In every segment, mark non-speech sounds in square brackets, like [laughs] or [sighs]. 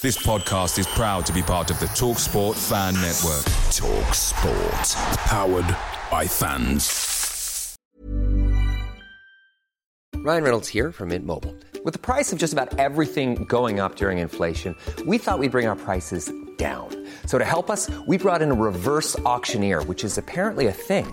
This podcast is proud to be part of the TalkSport Fan Network. TalkSport, powered by fans. Ryan Reynolds here from Mint Mobile. With the price of just about everything going up during inflation, we thought we'd bring our prices down. So to help us, we brought in a reverse auctioneer, which is apparently a thing.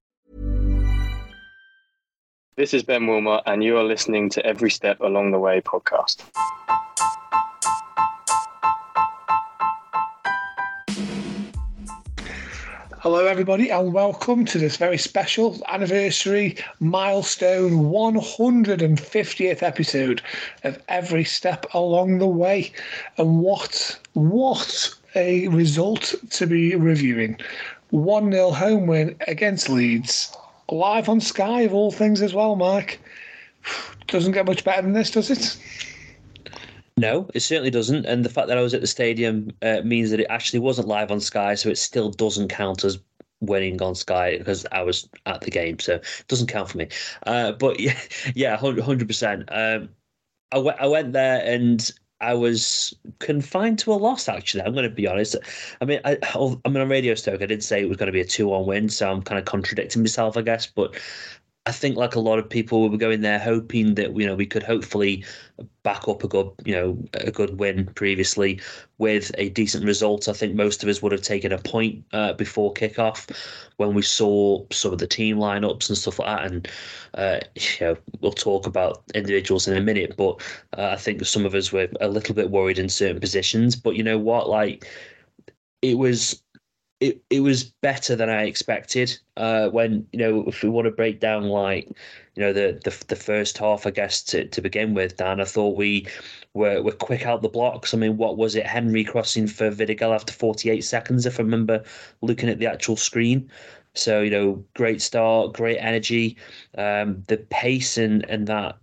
This is Ben Wilmot, and you are listening to Every Step Along the Way podcast. Hello, everybody, and welcome to this very special anniversary milestone 150th episode of Every Step Along the Way. And what, what a result to be reviewing! 1 0 home win against Leeds, live on Sky, of all things, as well, Mark. Doesn't get much better than this, does it? No, it certainly doesn't. And the fact that I was at the stadium uh, means that it actually wasn't live on Sky, so it still doesn't count as winning on Sky because I was at the game, so it doesn't count for me. Uh, but [laughs] yeah, yeah, hundred percent. Um, I went, I went there and I was confined to a loss. Actually, I'm going to be honest. I mean, I, I mean, on Radio Stoke, I did say it was going to be a two-one win, so I'm kind of contradicting myself, I guess. But I think, like a lot of people, we were going there hoping that you know we could hopefully back up a good you know a good win previously with a decent result. I think most of us would have taken a point uh, before kickoff when we saw some of the team lineups and stuff like that. And uh, you know we'll talk about individuals in a minute, but uh, I think some of us were a little bit worried in certain positions. But you know what, like it was it, it was better than I expected. Uh, when you know, if we want to break down like you know the the, the first half, I guess to, to begin with, Dan, I thought we were were quick out the blocks. I mean, what was it? Henry crossing for Vidigal after 48 seconds, if I remember looking at the actual screen. So you know, great start, great energy, um, the pace and and that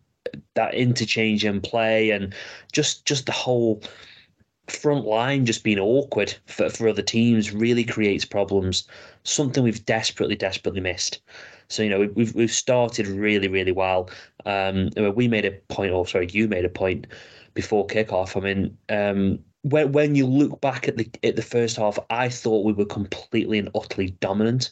that interchange and play, and just just the whole front line just being awkward for, for other teams really creates problems. Something we've desperately, desperately missed. So you know we've we've started really, really well. Um, we made a point, or sorry, you made a point before kickoff. I mean, um, when when you look back at the at the first half, I thought we were completely and utterly dominant.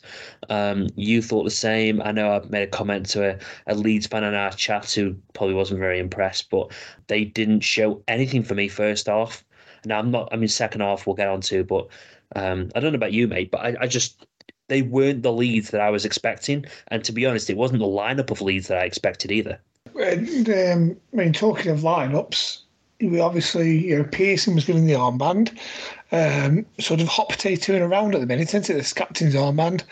Um, you thought the same. I know I made a comment to a, a Leeds fan in our chat who probably wasn't very impressed, but they didn't show anything for me first half. Now I'm not. I mean, second half we'll get on to, but um, I don't know about you, mate. But I, I just they weren't the Leeds that I was expecting, and to be honest, it wasn't the lineup of Leeds that I expected either. And, um, I mean, talking of lineups, we obviously, you know, Pearson was given the armband. Um, sort of hot potatoing around at the minute, isn't it? This captain's armband.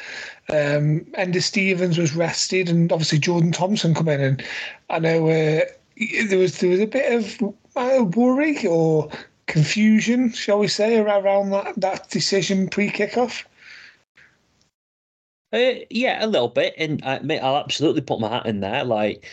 Um, Enda Stevens was rested, and obviously Jordan Thompson come in. And I know uh, there was there was a bit of uh, worry or confusion, shall we say, around that, that decision pre kickoff? Uh, yeah, a little bit, and I, mate, I'll absolutely put my hat in there. Like,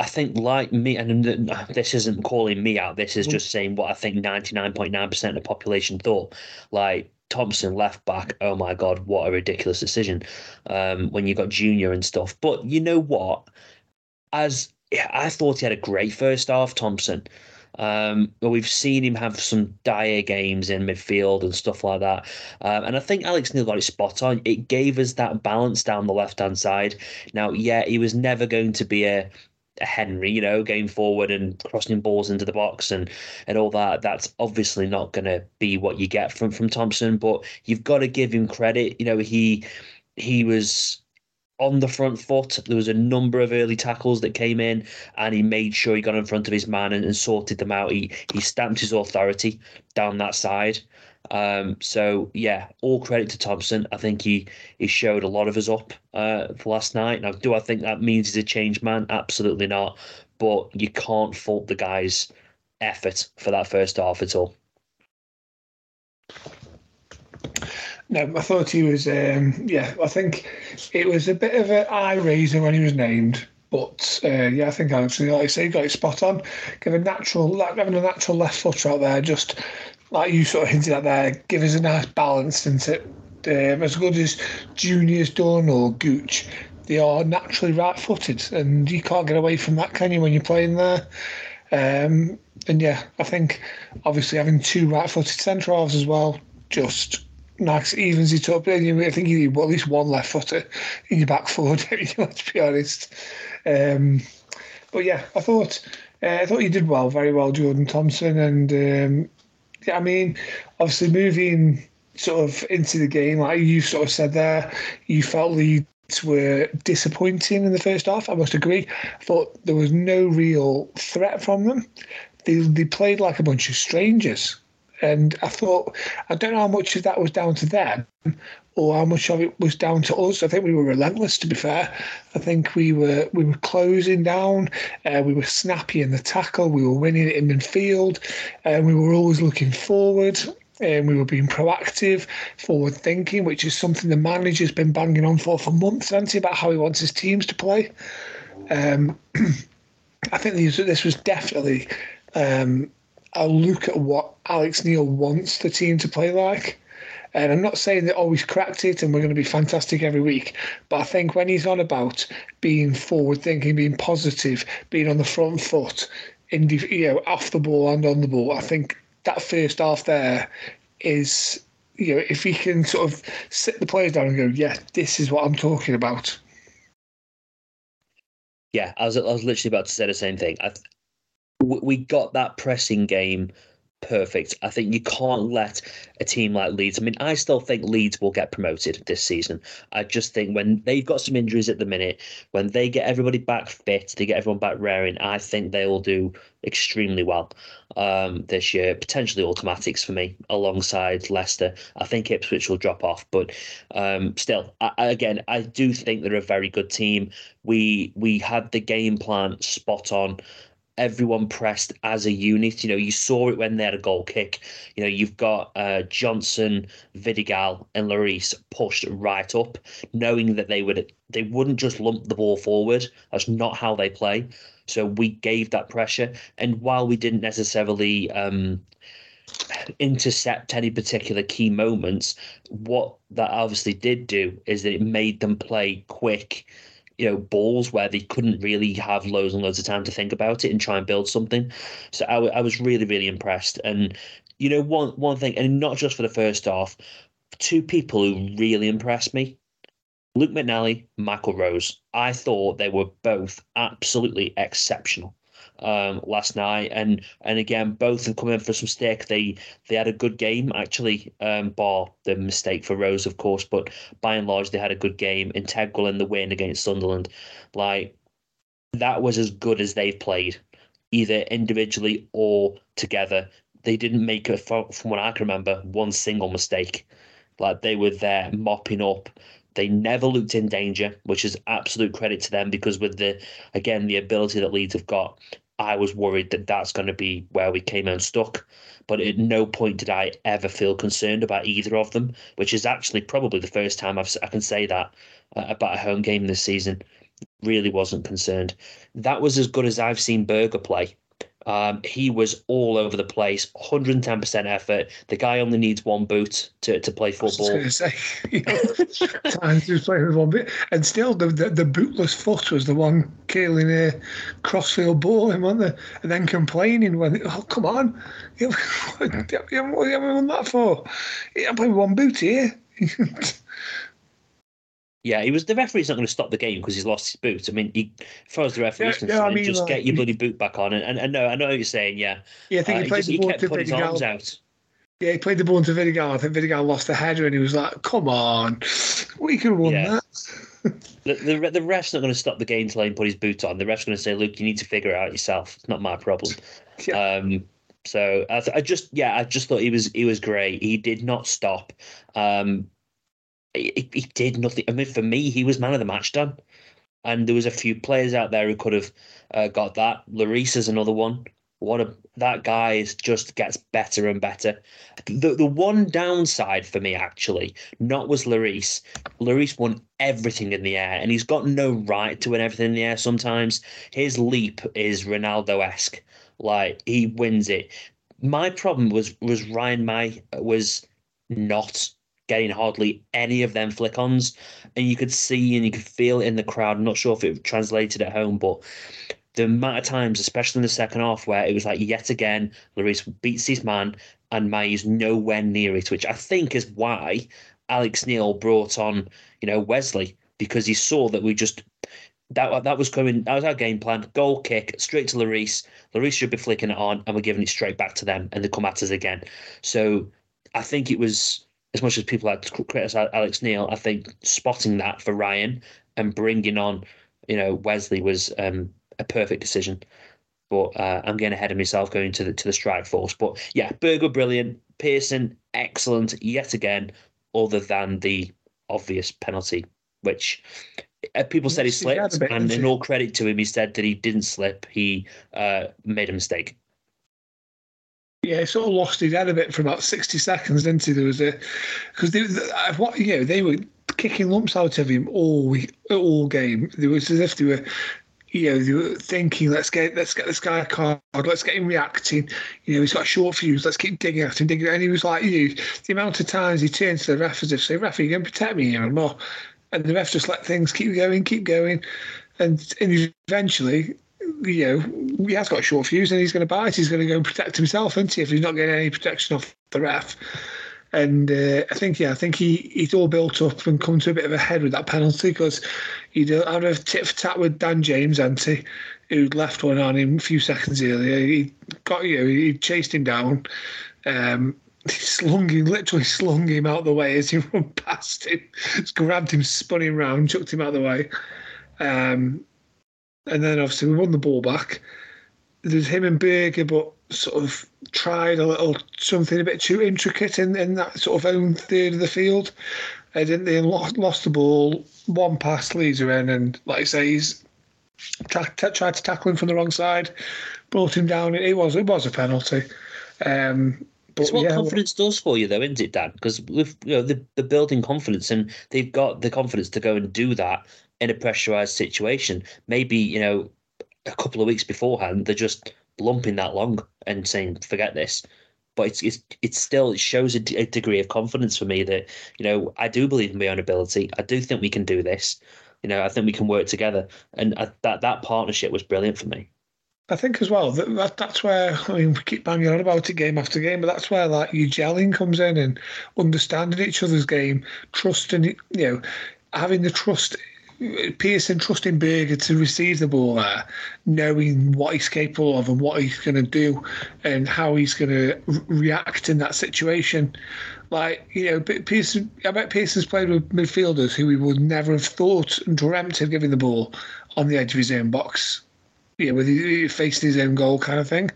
I think, like me, and this isn't calling me out. This is just saying what I think ninety nine point nine percent of the population thought. Like Thompson left back. Oh my god, what a ridiculous decision! Um, when you got Junior and stuff. But you know what? As I thought he had a great first half, Thompson. Um, but we've seen him have some dire games in midfield and stuff like that. Um, and I think Alex Neil got it spot on. It gave us that balance down the left hand side. Now, yeah, he was never going to be a Henry, you know, going forward and crossing balls into the box and and all that. That's obviously not going to be what you get from from Thompson. But you've got to give him credit. You know, he he was on the front foot. There was a number of early tackles that came in, and he made sure he got in front of his man and, and sorted them out. He he stamped his authority down that side. Um, so yeah, all credit to Thompson. I think he he showed a lot of us up uh, last night. Now, do I think that means he's a changed man? Absolutely not. But you can't fault the guy's effort for that first half at all. No, I thought he was. Um, yeah, I think it was a bit of an eye raiser when he was named. But uh, yeah, I think actually, like I say, got it spot on. Give a natural, having a natural left footer out there, just like you sort of hinted at there, give us a nice balance, isn't it? Um, as good as Junior's done or Gooch, they are naturally right-footed, and you can't get away from that, can you, when you're playing there? Um, and yeah, I think obviously having two right-footed centre halves as well just nice evens it up. And I think you need at least one left footer in your back four, [laughs] you? Let's be honest. Um, but yeah, I thought uh, I thought you did well, very well, Jordan Thompson, and um, yeah, I mean, obviously moving sort of into the game, like you sort of said there, you felt Leeds were disappointing in the first half. I must agree. I thought there was no real threat from them. They, they played like a bunch of strangers. And I thought, I don't know how much of that was down to them or how much of it was down to us. I think we were relentless, to be fair. I think we were we were closing down. Uh, we were snappy in the tackle. We were winning it in midfield. And we were always looking forward. And we were being proactive, forward thinking, which is something the manager's been banging on for for months, hasn't he, about how he wants his teams to play. Um, [clears throat] I think these, this was definitely um, a look at what Alex Neil wants the team to play like. And I'm not saying they always cracked it and we're going to be fantastic every week, but I think when he's on about being forward thinking, being positive, being on the front foot, in you know off the ball and on the ball, I think that first half there is you know if he can sort of sit the players down and go, yeah, this is what I'm talking about. Yeah, I was I was literally about to say the same thing. I, we got that pressing game perfect. I think you can't let a team like Leeds. I mean, I still think Leeds will get promoted this season. I just think when they've got some injuries at the minute, when they get everybody back fit, they get everyone back raring, I think they will do extremely well um, this year. Potentially automatics for me alongside Leicester. I think Ipswich will drop off, but um, still, I, again, I do think they're a very good team. We we had the game plan spot on everyone pressed as a unit. You know, you saw it when they had a goal kick. You know, you've got uh, Johnson, Vidigal, and Léris pushed right up, knowing that they would they wouldn't just lump the ball forward. That's not how they play. So we gave that pressure, and while we didn't necessarily um, intercept any particular key moments, what that obviously did do is that it made them play quick you know balls where they couldn't really have loads and loads of time to think about it and try and build something. So I, I was really really impressed. And you know one one thing, and not just for the first half, two people who really impressed me. Luke McNally, Michael Rose. I thought they were both absolutely exceptional um, last night, and and again, both have come in for some stick. They they had a good game actually, um, bar the mistake for Rose, of course, but by and large, they had a good game. Integral in the win against Sunderland, like that was as good as they've played, either individually or together. They didn't make a from what I can remember one single mistake. Like they were there mopping up they never looked in danger, which is absolute credit to them because with the again the ability that Leeds have got, I was worried that that's going to be where we came unstuck. But at no point did I ever feel concerned about either of them, which is actually probably the first time I've, I can say that uh, about a home game this season. Really wasn't concerned. That was as good as I've seen Burger play. Um, he was all over the place, 110% effort. The guy only needs one boot to, to play football. I was say, [laughs] you know, times playing with one boot. And still, the, the, the bootless foot was the one killing a crossfield ball him, wasn't there? And then complaining when, oh, come on. [laughs] You haven't, you haven't won that for? I'm playing with one boot here. [laughs] Yeah, he was the referee's not going to stop the game because he's lost his boot. I mean, he, as far as the referee's yeah, yeah, I mean, just like, get your bloody boot back on. And, and, and no, I know what you're saying. Yeah, yeah, I think uh, he played he, just, the ball to Vidigal. out. Yeah, he played the ball into Vidigal. I think Vidigal lost the header, and he was like, "Come on, we can win yeah. that." [laughs] the, the the ref's not going to stop the game till he put his boot on. The ref's going to say, "Luke, you need to figure it out yourself. It's not my problem." [laughs] Yeah. Um, so I, I, just yeah, I just thought he was he was great. He did not stop. Um, he, he did nothing. I mean, for me, he was man of the match done. And there was a few players out there who could have uh, got that. Léris is another one. What a that guy is just gets better and better. The the one downside for me actually, not was Léris. Léris won everything in the air, and he's got no right to win everything in the air. Sometimes his leap is Ronaldo esque, like he wins it. My problem was was Ryan Mmaee was not getting hardly any of them flick ons, and you could see and you could feel it in the crowd. I'm not sure if it translated at home, but the amount of times, especially in the second half, where it was like yet again, Léris beats his man and Mmaee's nowhere near it, which I think is why Alex Neil brought on, you know, Wesley because he saw that we just that that was coming. That was our game plan. Goal kick straight to Léris. Léris should be flicking it on, and we're giving it straight back to them, and they come at us again. So I think it was as much as people like to criticize Alex Neil. I think spotting that for Ryan and bringing on, you know, Wesley was um, a perfect decision. But uh, I'm getting ahead of myself going to the to the strike force. But yeah, Burger brilliant, Pearson excellent yet again, other than the obvious penalty, which uh, people said he slipped, and in all credit to him, he said that he didn't slip. He uh, made a mistake. Yeah, sort of lost his head a bit for about sixty seconds, didn't he? There was a because they, what you know they were kicking lumps out of him all week, all game. It was as if they were you know, they were thinking, let's get let's get this guy a card, let's get him reacting. You know, he's got short fuse, let's keep digging at him, digging. And he was like, you know, the amount of times he turned to the ref as if say, ref, are you can protect me here and more. And the ref just let things keep going, keep going. And, and eventually, you know, he has got a short fuse and he's going to bite. He's going to go and protect himself, isn't he, if he's not getting any protection off the ref. And uh, I think, yeah, I think he, he's all built up and come to a bit of a head with that penalty because he'd had a tit for tat with Dan James, Ante, who'd left one on him a few seconds earlier. He got you, know, he chased him down. Um, [laughs] he slung him, literally slung him out the way as he [laughs] ran past him. Just grabbed him, spun him round, chucked him out the way. Um, and then obviously we won the ball back. There's him and Burger, but sort of tried a little something a bit too intricate in, in that sort of own third of the field. I didn't they lost, lost the ball, one pass leads her in, and like I say, he's tried, tried to tackle him from the wrong side, brought him down. It was it was a penalty. Um, but it's what yeah, confidence does for you, though, isn't it, Dan? Because with you know the, the building confidence, and they've got the confidence to go and do that in a pressurized situation. Maybe you know a couple of weeks beforehand, they're just lumping that long and saying, "Forget this." But it's it's, it's still it shows a, d- a degree of confidence for me that you know I do believe in my own ability. I do think we can do this. You know, I think we can work together, and I, that that partnership was brilliant for me. I think as well that, that that's where I mean we keep banging on about it game after game, but that's where like you gelling comes in and understanding each other's game, trusting you know having the trust Pearson trusting Burger to receive the ball there, knowing what he's capable of and what he's going to do and how he's going to react in that situation. Like, you know, Pearson, I bet Pearson's played with midfielders who he would never have thought and dreamt of giving the ball on the edge of his own box, you know, with facing his own goal kind of thing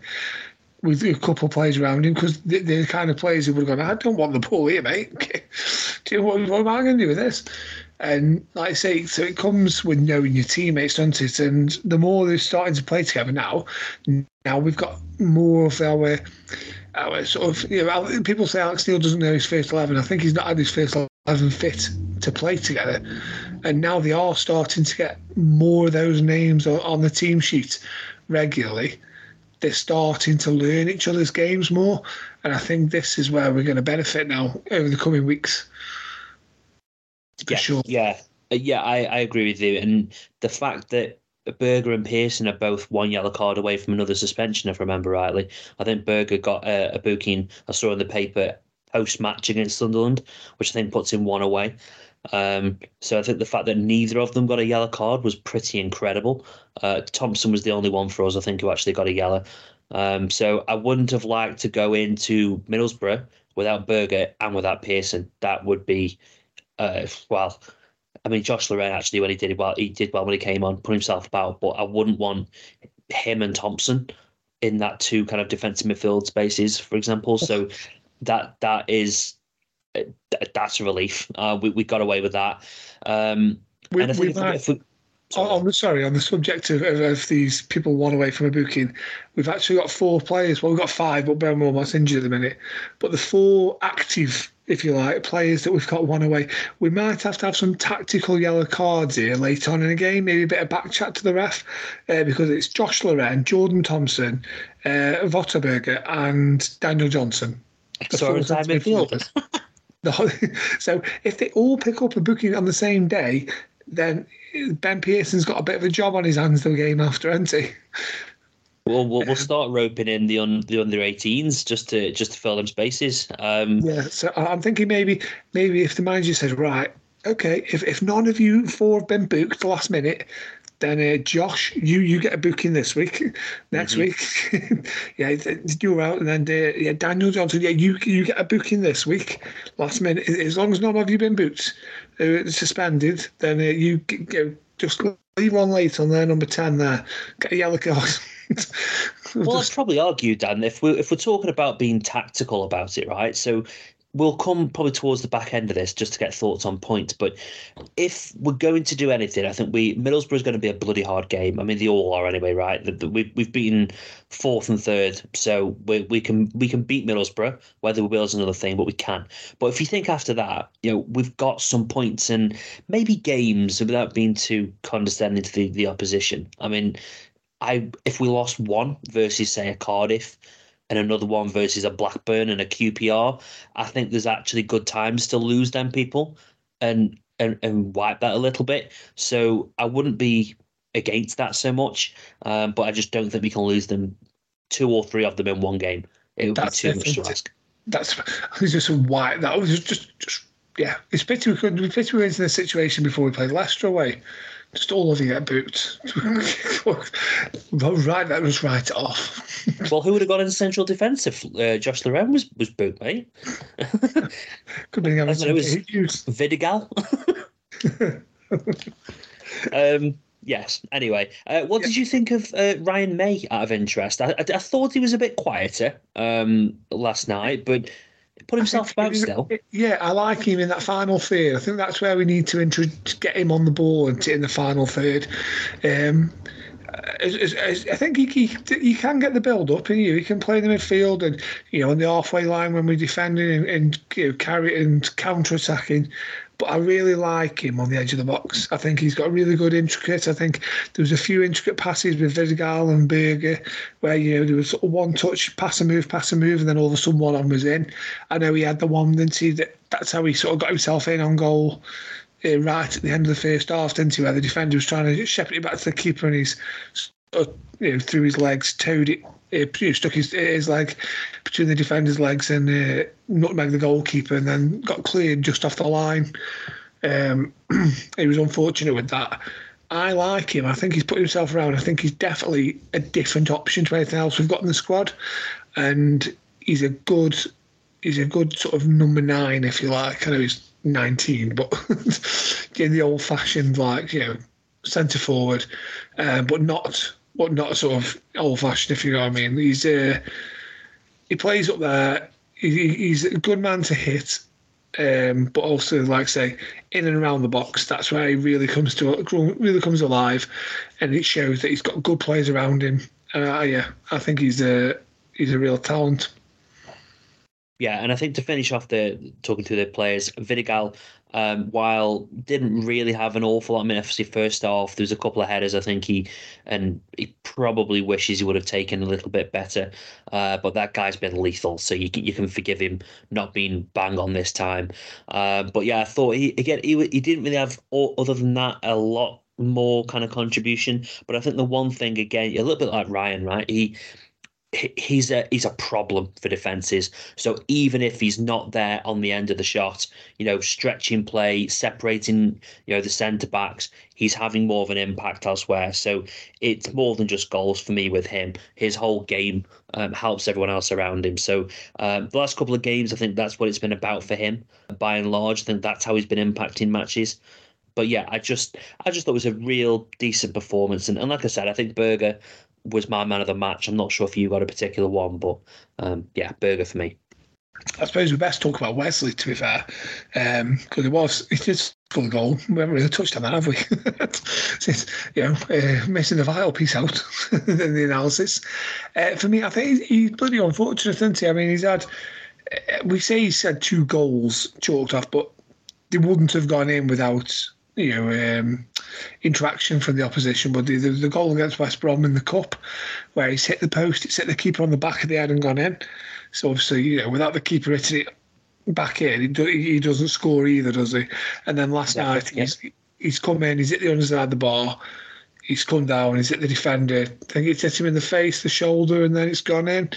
with a couple of players around him because they're the kind of players who would have gone, I don't want the ball here, mate. [laughs] do what, what am I going to do with this? And like I say, so it comes with knowing your teammates, doesn't it? And the more they're starting to play together now, now we've got more of our, our sort of, you know, people say Alex Neil doesn't know his first 11. I think he's not had his first 11 fit to play together. And now they are starting to get more of those names on the team sheet regularly. They're starting to learn each other's games more. And I think this is where we're going to benefit now over the coming weeks yeah, sure. Yeah, uh, yeah, I, I agree with you. And the fact that Burger and Pearson are both one yellow card away from another suspension, if I remember rightly. I think Burger got a, a booking, I saw in the paper, post match against Sunderland, which I think puts him one away. Um, so I think the fact that neither of them got a yellow card was pretty incredible. Uh, Thompson was the only one for us, I think, who actually got a yellow. Um, so I wouldn't have liked to go into Middlesbrough without Burger and without Pearson. That would be uh, well, I mean, Josh Laurent actually when he did well, he did well when he came on, put himself about. But I wouldn't want him and Thompson in that two kind of defensive midfield spaces, for example. So [laughs] that that is that's a relief. Uh, we we got away with that. Um, We- and I think we might- if we- On, on the sorry, on the subject of, of, of these people one away from a booking, we've actually got four players. Well, we've got five, but Ben Wilmot's injured at the minute. But the four active, if you like, players that we've got one away, we might have to have some tactical yellow cards here later on in the game. Maybe a bit of back chat to the ref uh, because it's Josh Laurent, Jordan Thompson, uh, Wouter Burger, and Daniel Johnson. The So it's time midfielders. The whole- so if they all pick up a booking on the same day, then Ben Pearson's got a bit of a job on his hands the game after, hasn't he? We'll, we'll we'll start roping in the un, the under 18s just to just to fill them spaces. Um, Yeah. So I'm thinking maybe maybe if the manager says right, okay, if, if none of you four have been booked last minute, then uh, Josh, you you get a booking this week, [laughs] next week, [laughs] yeah, you're out, and then uh, yeah, Daniel Johnson, yeah, you you get a booking this week, last minute. As long as none of you have been booked, uh, suspended, then uh, you, g- you just leave one late on there, number ten there, get a yellow card. [laughs] Well, I'd probably argue, Dan, if we're if we're talking about being tactical about it, right? So we'll come probably towards the back end of this just to get thoughts on points. But if we're going to do anything, I think we Middlesbrough's going to be a bloody hard game. I mean, they all are anyway, right? The- the- We've we've beaten fourth and third, so we we can we can beat Middlesbrough. Whether we will is another thing, but we can. But if you think after that, you know, we've got some points and maybe games without being too condescending to the, the opposition. I mean. I if we lost one versus say a Cardiff and another one versus a Blackburn and a QPR, I think there's actually good times to lose them people and and, and wipe that a little bit. So I wouldn't be against that so much, um, but I just don't think we can lose them two or three of them in one game. It would That's be too much to ask. That's just a white. That was just, just yeah. It's pity we couldn't. We pity we were into the situation before we played Leicester away. Just all of you get booked. [laughs] right, that was right off. [laughs] Well, who would have gone in central defence if uh, Josh Laurent was was booked, mate? [laughs] Could be having thought it was some issues. Vidigal. um, yes. Anyway, uh, what did you think of uh, Ryan Mmaee? Out of interest, I, I, I thought he was a bit quieter um, last night, but put himself about still. Yeah, I like him in that final third. I think that's where we need to intro- get him on the ball and in the final third. Um, as- as- as- I think he, he he can get the build up in you. he can play in the midfield and you know on the halfway line when we're defending and, and you know, carry and counter attacking. But I really like him on the edge of the box. I think he's got really good intricate. I think there was a few intricate passes with Vidigal and Burger where you know there was sort of one touch, pass and move, pass and move, and then all of a sudden one on was in. I know he had the one, didn't he? That, that's how he sort of got himself in on goal uh, right at the end of the first half, didn't he? Where the defender was trying to shepherd it back to the keeper and he's sort you know through his legs, towed it, uh, stuck his, his leg between the defender's legs and uh, nutmegged the goalkeeper, and then got cleared just off the line. Um, [clears throat] he was unfortunate with that. I like him. I think he's put himself around. I think he's definitely a different option to anything else we've got in the squad, and he's a good, he's a good sort of number nine, if you like. I know he's 19, but [laughs] in the old-fashioned like you know centre forward, uh, but not, but not sort of old-fashioned, if you know what I mean. He's uh, he plays up there. He, he's a good man to hit, um, but also, like I say, in and around the box. That's where he really comes to really comes alive, and it shows that he's got good players around him. Uh, yeah, I think he's a he's a real talent. Yeah, and I think to finish off the talking to the players, Vidigal, um, while didn't really have an awful lot. I mean, obviously, first off, there was a couple of headers. I think he and he probably wishes he would have taken a little bit better. Uh, but that guy's been lethal, so you can, you can forgive him not being bang on this time. Uh, but yeah, I thought he again he he didn't really have all, other than that a lot more kind of contribution. But I think the one thing again, a little bit like Ryan, right? He- he's a he's a problem for defenses. So even if he's not there on the end of the shot, you know, stretching play, separating, you know, the centre backs, he's having more of an impact elsewhere. So it's more than just goals for me with him. His whole game um, helps everyone else around him. So um, the last couple of games, I think that's what it's been about for him. By and large, I think that's how he's been impacting matches. but yeah, I just I just thought it was a real decent performance, and, and like I said, I think Berge was my man of the match. I'm not sure if you got a particular one, but um, yeah, Berge for me. I suppose we best talk about Wesley, to be fair, because um, it was he did score the goal. We haven't really touched on that, have we? [laughs] Since you know, uh, missing the vital piece out [laughs] in the analysis. Uh, for me, I think he's bloody unfortunate, isn't he? I mean, he's had. Uh, we say he's had two goals chalked off, but they wouldn't have gone in without you know um, interaction from the opposition. But the, the, the goal against West Brom in the cup, where he's hit the post, it's hit the keeper on the back of the head and gone in. So obviously, you know, without the keeper hitting it back in, he, do, he doesn't score either, does he? And then last yeah, night, yeah. he's he's come in, he's hit the underside of the bar, he's come down, he's hit the defender. I think it's hit him in the face, the shoulder, and then it's gone in.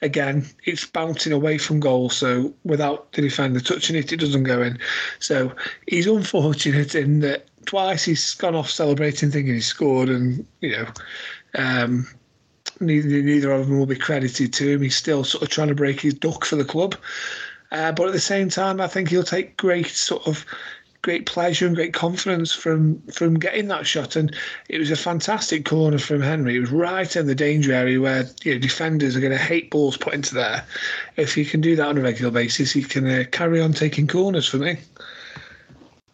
Again, it's bouncing away from goal, so without the defender touching it, it doesn't go in. So he's unfortunate in that twice he's gone off celebrating, thinking he scored, and you know. Um, neither, neither of them will be credited to him. He's still sort of trying to break his duck for the club. Uh, but at the same time, I think he'll take great sort of great pleasure and great confidence from from getting that shot. And it was a fantastic corner from Henry. It was right in the danger area where you know, defenders are going to hate balls put into there. If he can do that on a regular basis, he can uh, carry on taking corners for me.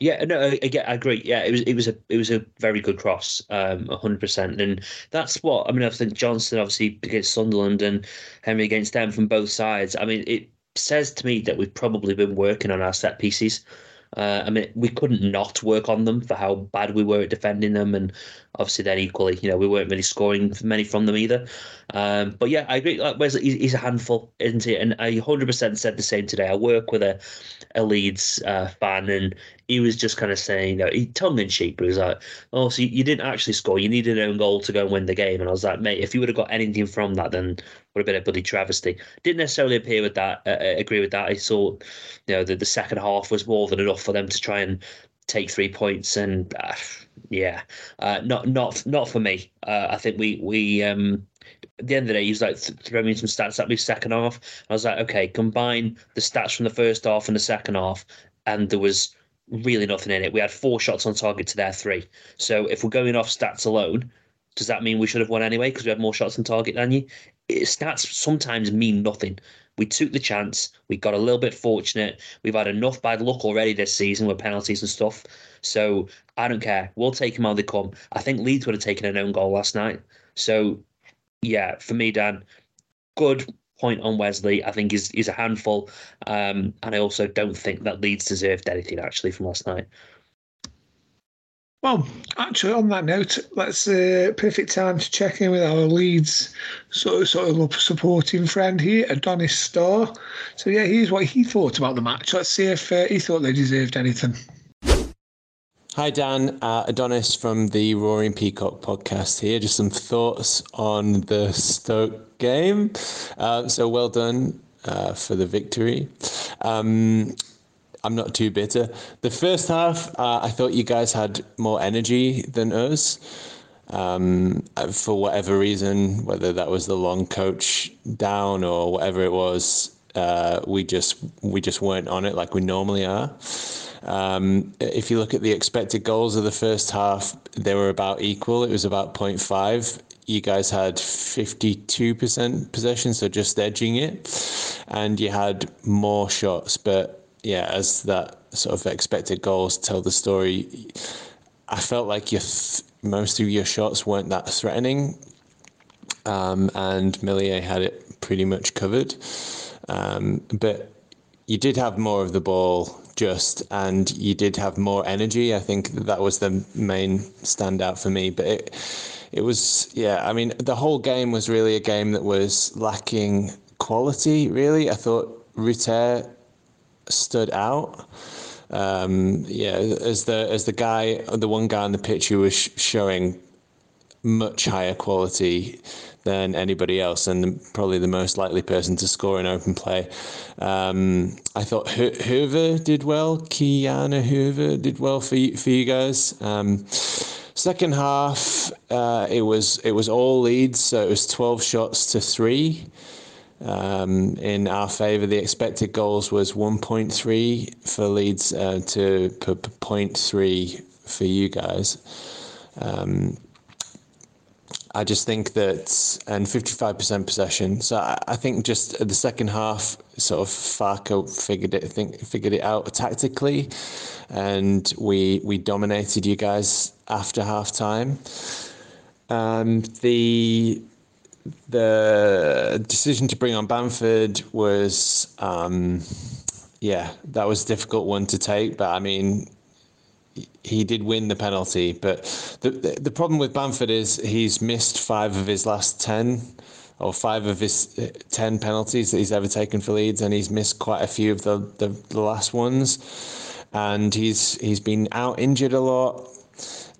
Yeah, no, I, agree. Yeah, it was it was a it was a very good cross, um, hundred percent, and that's what I mean. I think Johnson obviously against Sunderland and Henry against them from both sides. I mean, it says to me that we've probably been working on our set pieces. Uh, I mean, we couldn't not work on them for how bad we were at defending them, and obviously then equally, you know, we weren't really scoring many from them either. Um, but yeah, I agree. Like Wesley, he's a handful, isn't he? And I 100% said the same today. I work with a a Leeds uh, fan, and he was just kind of saying, you know, he tongue in cheek, but he was like, "Oh, so you didn't actually score. You needed an own goal to go and win the game." And I was like, "Mate, if you would have got anything from that, then would have been a bloody travesty." Didn't necessarily appear with that. Uh, uh agree with that. I thought, you know, that the second half was more than enough for them to try and take three points, and uh, yeah, uh, not not not for me. Uh, I think we we um, at the end of the day, he was like throwing me some stats at me second half. I was like, okay, combine the stats from the first half and the second half, and there was really nothing in it. We had four shots on target to their three. So if we're going off stats alone, does that mean we should have won anyway because we had more shots on target than you? Stats sometimes mean nothing. We took the chance. We got a little bit fortunate. We've had enough bad luck already this season with penalties and stuff. So I don't care. We'll take them how they come. I think Leeds would have taken an own goal last night. So yeah, for me, Dan, good point on Wesley. I think he's, he's a handful. Um, and I also don't think that Leeds deserved anything actually from last night. Well, actually, on that note, let's uh, perfect time to check in with our Leeds sort of, sort of supporting friend here, Adonis Starr. So yeah, here's what he thought about the match. Let's see if uh, he thought they deserved anything. Hi, Dan. Uh, Adonis from the Roaring Peacock podcast here. Just some thoughts on the Stoke game. Uh, so well done uh, for the victory. Um, I'm not too bitter. The first half, uh, I thought you guys had more energy than us. Um, for whatever reason, whether that was the long coach down or whatever it was, uh, we just we just weren't on it like we normally are. Um, if you look at the expected goals of the first half, they were about equal. It was about 0.5. You guys had 52% possession, so just edging it. And you had more shots. But yeah, as that sort of expected goals tell the story, I felt like your th- most of your shots weren't that threatening. Um, and Meslier had it pretty much covered. Um, but you did have more of the ball just and you did have more energy. I think that was the main standout for me. But it it was yeah, I mean the whole game was really a game that was lacking quality, really. I thought Rutter stood out. Um, yeah, as the as the guy, the one guy on the pitch who was showing much higher quality than anybody else, and probably the most likely person to score in open play. Um, I thought Hoever did well. Ki-Jana did well for you, for you guys. Um, second half, uh, it was it was all Leeds, so it was twelve shots to three. Um, in our favour. The expected goals was 1.3 for Leeds uh, to 0.3 for you guys. Um, I just think that, and 55% possession. So I, I think just the second half, sort of Farke figured it, think, figured it out tactically, and we we dominated you guys after half time. Um, the the decision to bring on Bamford was, um, yeah, that was a difficult one to take. But I mean, he did win the penalty. But the, the, the problem with Bamford is he's missed five of his last ten, or five of his uh, ten penalties that he's ever taken for Leeds, and he's missed quite a few of the, the, the last ones. And he's he's been out injured a lot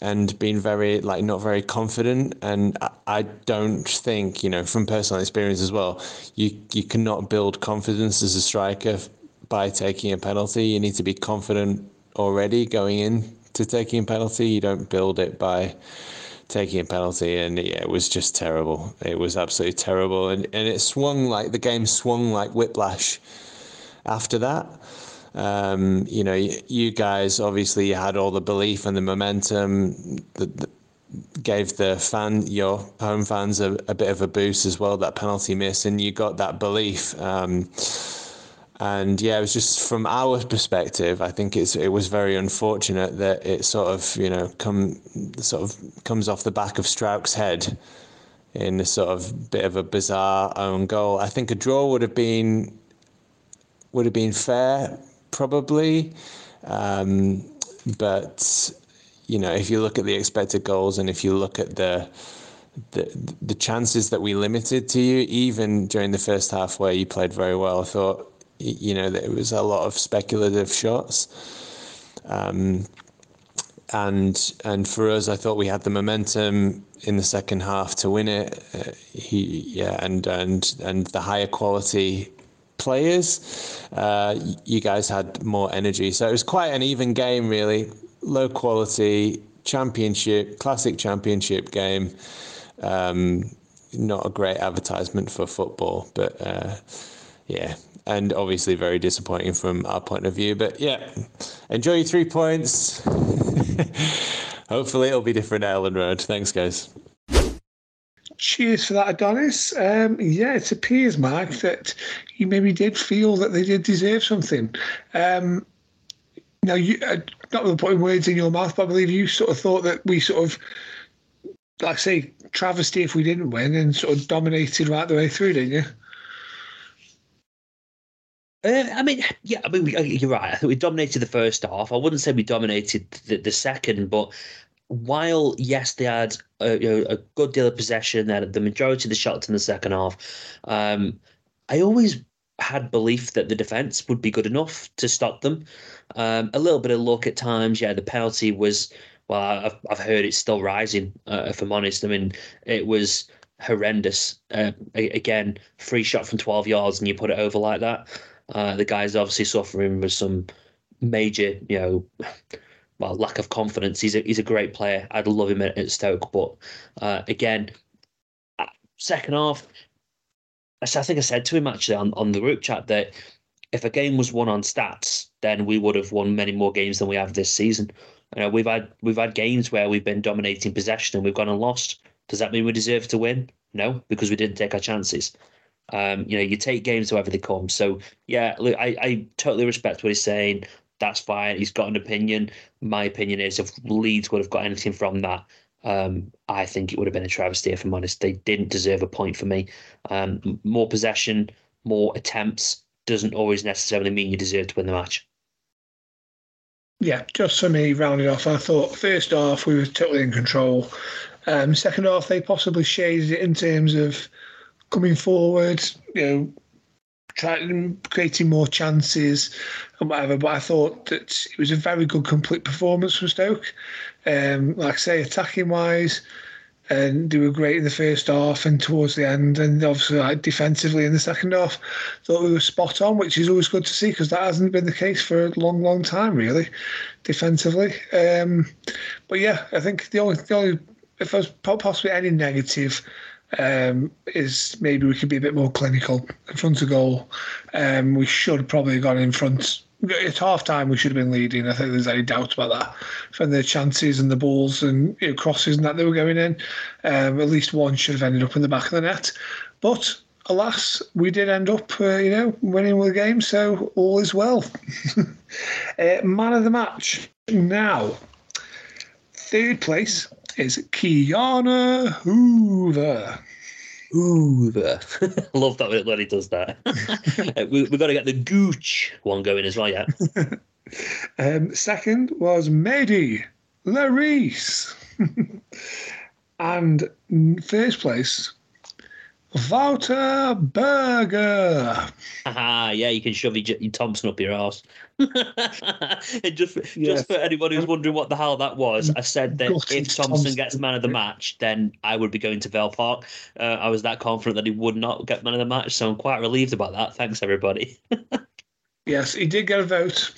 and been very like not very confident. And I don't think you know from personal experience as well you you cannot build confidence as a striker by taking a penalty. You need to be confident already going in to taking a penalty. You don't build it by taking a penalty. And yeah, it was just terrible. It was absolutely terrible. And and it swung like the game swung like whiplash after that um, you know, you guys obviously had all the belief and the momentum that, gave the fan, your home fans, a, a, bit of a boost as well. That penalty miss, and you got that belief. Um, and yeah, it was just from our perspective. I think it's it was very unfortunate that it sort of you know come sort of comes off the back of Struijk's head in a sort of bit of a bizarre own goal. I think a draw would have been would have been fair probably. Um, but you know, if you look at the expected goals and if you look at the the the chances that we limited to you, even during the first half where you played very well, I thought you know that it was a lot of speculative shots. Um, and and for us, I thought we had the momentum in the second half to win it. Uh, he yeah, and and and the higher quality players. Uh, you guys had more energy, so it was quite an even game, really. Low quality championship, classic championship game. Um, not a great advertisement for football, but uh, yeah, and obviously very disappointing from our point of view. But yeah, enjoy your three points. [laughs] Hopefully, it'll be different at Elland Road. Thanks, guys. Cheers for that, Adonis. Um, yeah, it appears, Mark, that you maybe did feel that they did deserve something. Um, now, you, uh, not putting words in your mouth, but I believe you sort of thought that we sort of, like I say, travesty if we didn't win and sort of dominated right the way through, didn't you? Uh, I mean, yeah, I mean, we, uh, you're right. I think we dominated the first half. I wouldn't say we dominated the, the second, but while yes, they had a, you know, a good deal of possession, they the majority of the shots in the second half. Um, I always had belief that the defense would be good enough to stop them. Um, a little bit of luck at times. Yeah, the penalty was. Well, I've I've heard it's still rising. Uh, if I'm honest, I mean it was horrendous. Uh, again, free shot from 12 yards and you put it over like that. Uh, the guy's obviously suffering with some major, you know, well, lack of confidence. He's a he's a great player. I'd love him at, at Stoke, but uh, again, uh, second half, I think I said to him actually on, on the group chat that if a game was won on stats, then we would have won many more games than we have this season. You know, we've had we've had games where we've been dominating possession and we've gone and lost. Does that mean we deserve to win? No, because we didn't take our chances. Um, you know, you take games however they come. So yeah, look, I, I totally respect what he's saying that's fine. He's got an opinion. My opinion is if Leeds would have got anything from that, um, I think it would have been a travesty, if I'm honest. They didn't deserve a point for me. Um, more possession, more attempts doesn't always necessarily mean you deserve to win the match. Yeah, just for me, rounding off, I thought first half we were totally in control. Um, second half, they possibly shaded it in terms of coming forward, you know, trying creating more chances and whatever. But I thought that it was a very good complete performance from Stoke. Um, like I say, attacking wise, and they were great in the first half and towards the end, and obviously like defensively in the second half, thought we were spot on, which is always good to see because that hasn't been the case for a long, long time really, defensively. Um, but yeah, I think the only the only if there's possibly any negative um, is maybe we could be a bit more clinical in front of goal. Um, we should probably have gone in front at half time we should have been leading. I think there's any doubt about that. From the chances and the balls and you know, crosses and that they were going in, um, at least one should have ended up in the back of the net. But alas, we did end up, uh, you know, winning the game, so all is well. [laughs] uh, man of the match now. Third place is Ki-Jana Hoever. [laughs] Love that when he does that. [laughs] we, have got to get the Gooch one going as well, yeah. [laughs] um, second was Mehdi Léris. and first place, Wouter Burger. Aha, yeah, you can shove your, your Thompson up your ass. [laughs] just, for, just for anyone who's wondering what the hell that was, I said that if Thompson, Thompson, gets man of the match, then I would be going to Vale Park. Uh, I was that confident that he would not get man of the match, so I'm quite relieved about that. Thanks, everybody. [laughs] yes, he did get a vote.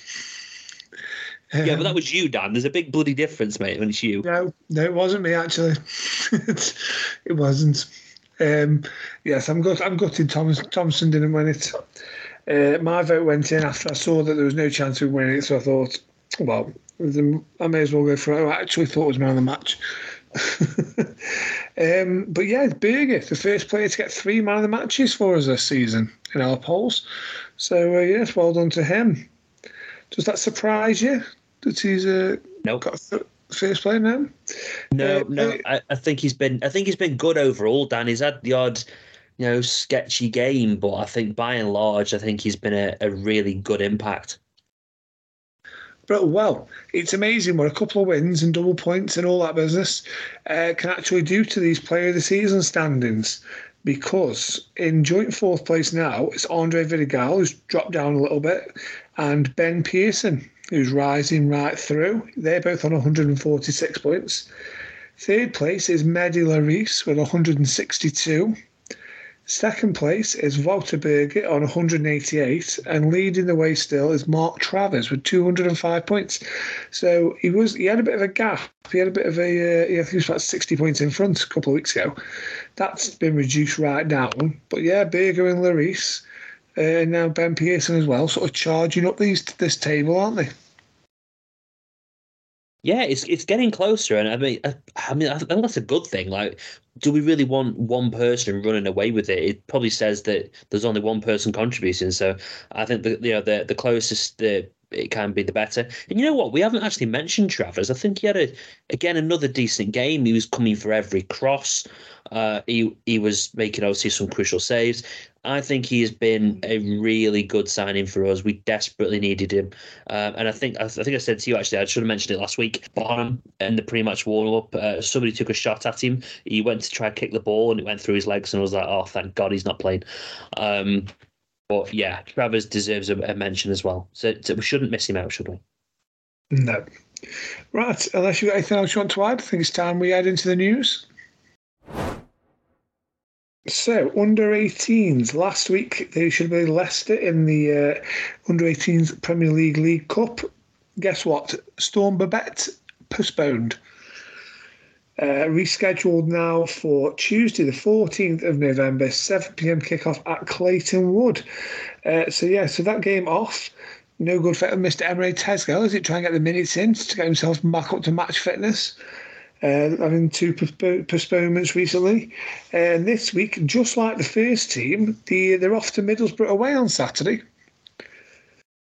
yeah, but that was you, Dan. There's a big bloody difference, mate, when it's you. No, no, it wasn't me actually. [laughs] it wasn't. Um, yes, I'm gut. I'm gutted. Thomas Thompson didn't win it. Uh, my vote went in after I saw that there was no chance of winning it, so I thought, well, I may as well go for it. I actually thought it was man of the match. [laughs] um, but yeah, Burger, the first player to get three man of the matches for us this season in our polls. So uh, yes, well done to him. Does that surprise you that he's uh, nope. got first player now? No, uh, no. I, I, think he's been. I think he's been good overall. Dan, he's had the odd you know, sketchy game, but I think by and large, I think he's been a, a really good impact. But well, it's amazing what a couple of wins and double points and all that business uh, can actually do to these player of the season standings. Because in joint fourth place now, it's Andre Vidigal, who's dropped down a little bit, and Ben Pearson, who's rising right through. They're both on 146 points. Third place is Mehdi Léris with 162. Second place is Wouter Burger on 188, and leading the way still is Mark Travers with 205 points. So he was he had a bit of a gap. He had a bit of a uh, he was about 60 points in front a couple of weeks ago. That's been reduced right down. But yeah, Burger and Léris, uh, and now Ben Pearson as well, sort of charging up these this table, aren't they? Yeah, it's it's getting closer, and I mean, I, I, mean, I think that's a good thing. Like, do we really want one person running away with it? It probably says that there's only one person contributing. So, I think the you know the the closest the it can be, the better. And you know what? We haven't actually mentioned Travers. I think he had a again another decent game. He was coming for every cross. Uh, he he was making obviously some crucial saves. I think he has been a really good signing for us. We desperately needed him, um, and I think I, think I said to you actually I should have mentioned it last week. Bonham in the pre-match warm up, uh, somebody took a shot at him. He went to try and kick the ball and it went through his legs, and I was like, oh, thank God he's not playing. Um, but yeah, Travers deserves a, a mention as well. So, so, we shouldn't miss him out, should we? No. Right, unless you've got anything else you want to add, I think it's time we head into the news. So, under 18s, last week they should be Leicester in the uh, under 18s Premier League League Cup. Guess what? Storm Babette postponed. Uh, rescheduled now for Tuesday, the 14th of November, 7 pm kickoff at Clayton Wood. Uh, so, yeah, so that game off. No good for Mr. Emre Tezgel. Is it trying to get the minutes in to get himself back up to match fitness? uh, having two postponements recently. And this week, just like the first team, the, they're off to Middlesbrough away on Saturday.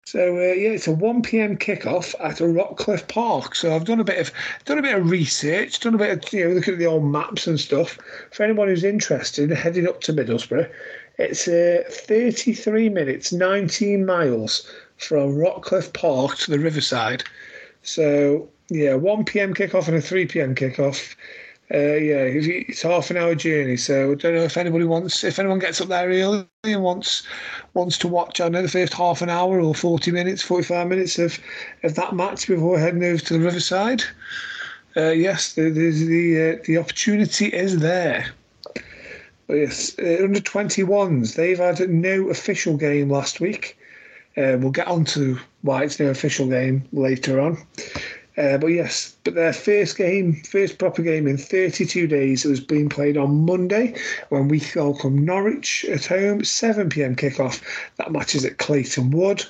So uh, yeah, it's a 1 p.m. kickoff at Rockliffe Park. So I've done a bit of done a bit of research, done a bit of you know looking at the old maps and stuff. For anyone who's interested, heading up to Middlesbrough, it's uh, 33 minutes, 19 miles from Rockliffe Park to the Riverside. So yeah, 1 p.m. kickoff and a 3 p.m. kickoff. Uh, yeah, it's half an hour journey. So I don't know if anybody wants, if anyone gets up there early and wants wants to watch. I know the first half an hour or 40 minutes, 45 minutes of of that match before heading over to the Riverside. Uh, yes, the the the, uh, the opportunity is there. But yes, uh, under 21s, they've had no official game last week. Uh, we'll get on to why it's no official game later on. Uh, but yes, but their first game, first proper game in 32 days, it was being played on Monday when we welcome Norwich at home, 7 pm kickoff. That match is at Clayton Wood.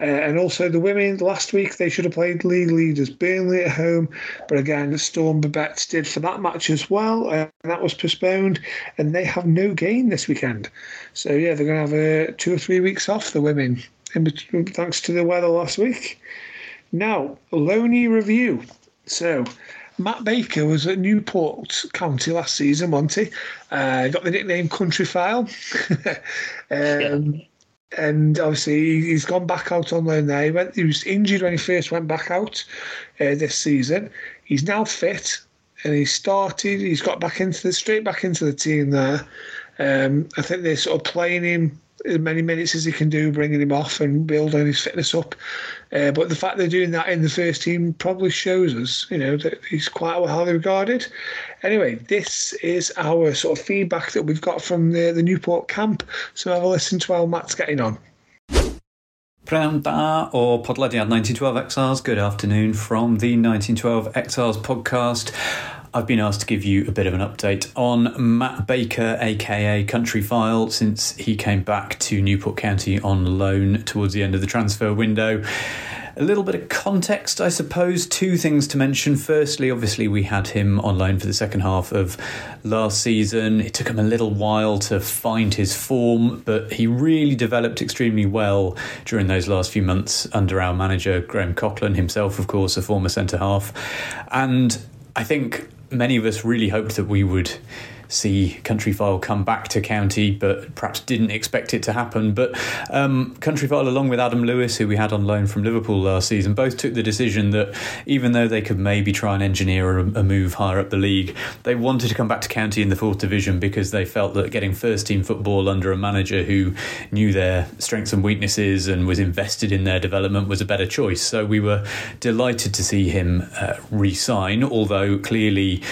Uh, and also the women last week they should have played league leaders Burnley at home, but again the Storm Babette did for that match as well, and that was postponed. And they have no game this weekend, so yeah they're going to have uh, two or three weeks off the women, in between, thanks to the weather last week. Now, Loney review. So, Matt Baker was at Newport County last season, Monty. Uh, got the nickname Country File. [laughs] um, And obviously, he's gone back out on loan there. He, went, he was injured when he first went back out uh, this season. He's now fit and he started. He's got back into the straight back into the team there. Um, I think they're sort of playing him as many minutes as he can do, bringing him off and building his fitness up. Uh, but the fact they're doing that in the first team probably shows us, you know, that he's quite highly regarded. Anyway, this is our sort of feedback that we've got from the, the Newport camp. So have a listen to how Matt's getting on. Da or podlediad 1912 Exiles. Good afternoon from the 1912 Exiles podcast. I've been asked to give you a bit of an update on Matt Baker, aka Country File, since he came back to Newport County on loan towards the end of the transfer window. A little bit of context, I suppose. Two things to mention. Firstly, obviously, we had him on loan for the second half of last season. It took him a little while to find his form, but he really developed extremely well during those last few months under our manager, Graham Coughlan, himself, of course, a former centre half. And I think many of us really hoped that we would see Countryfile come back to County, but perhaps didn't expect it to happen. But um, Countryfile, along with Adam Lewis, who we had on loan from Liverpool last season, both took the decision that even though they could maybe try and engineer a, a move higher up the league, they wanted to come back to County in the fourth division because they felt that getting first team football under a manager who knew their strengths and weaknesses and was invested in their development was a better choice. So we were delighted to see him uh, re sign, although clearly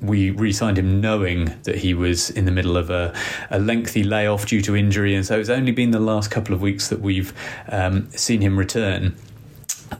we re-signed him knowing that he was in the middle of a, a, lengthy layoff due to injury, and so it's only been the last couple of weeks that we've um, seen him return.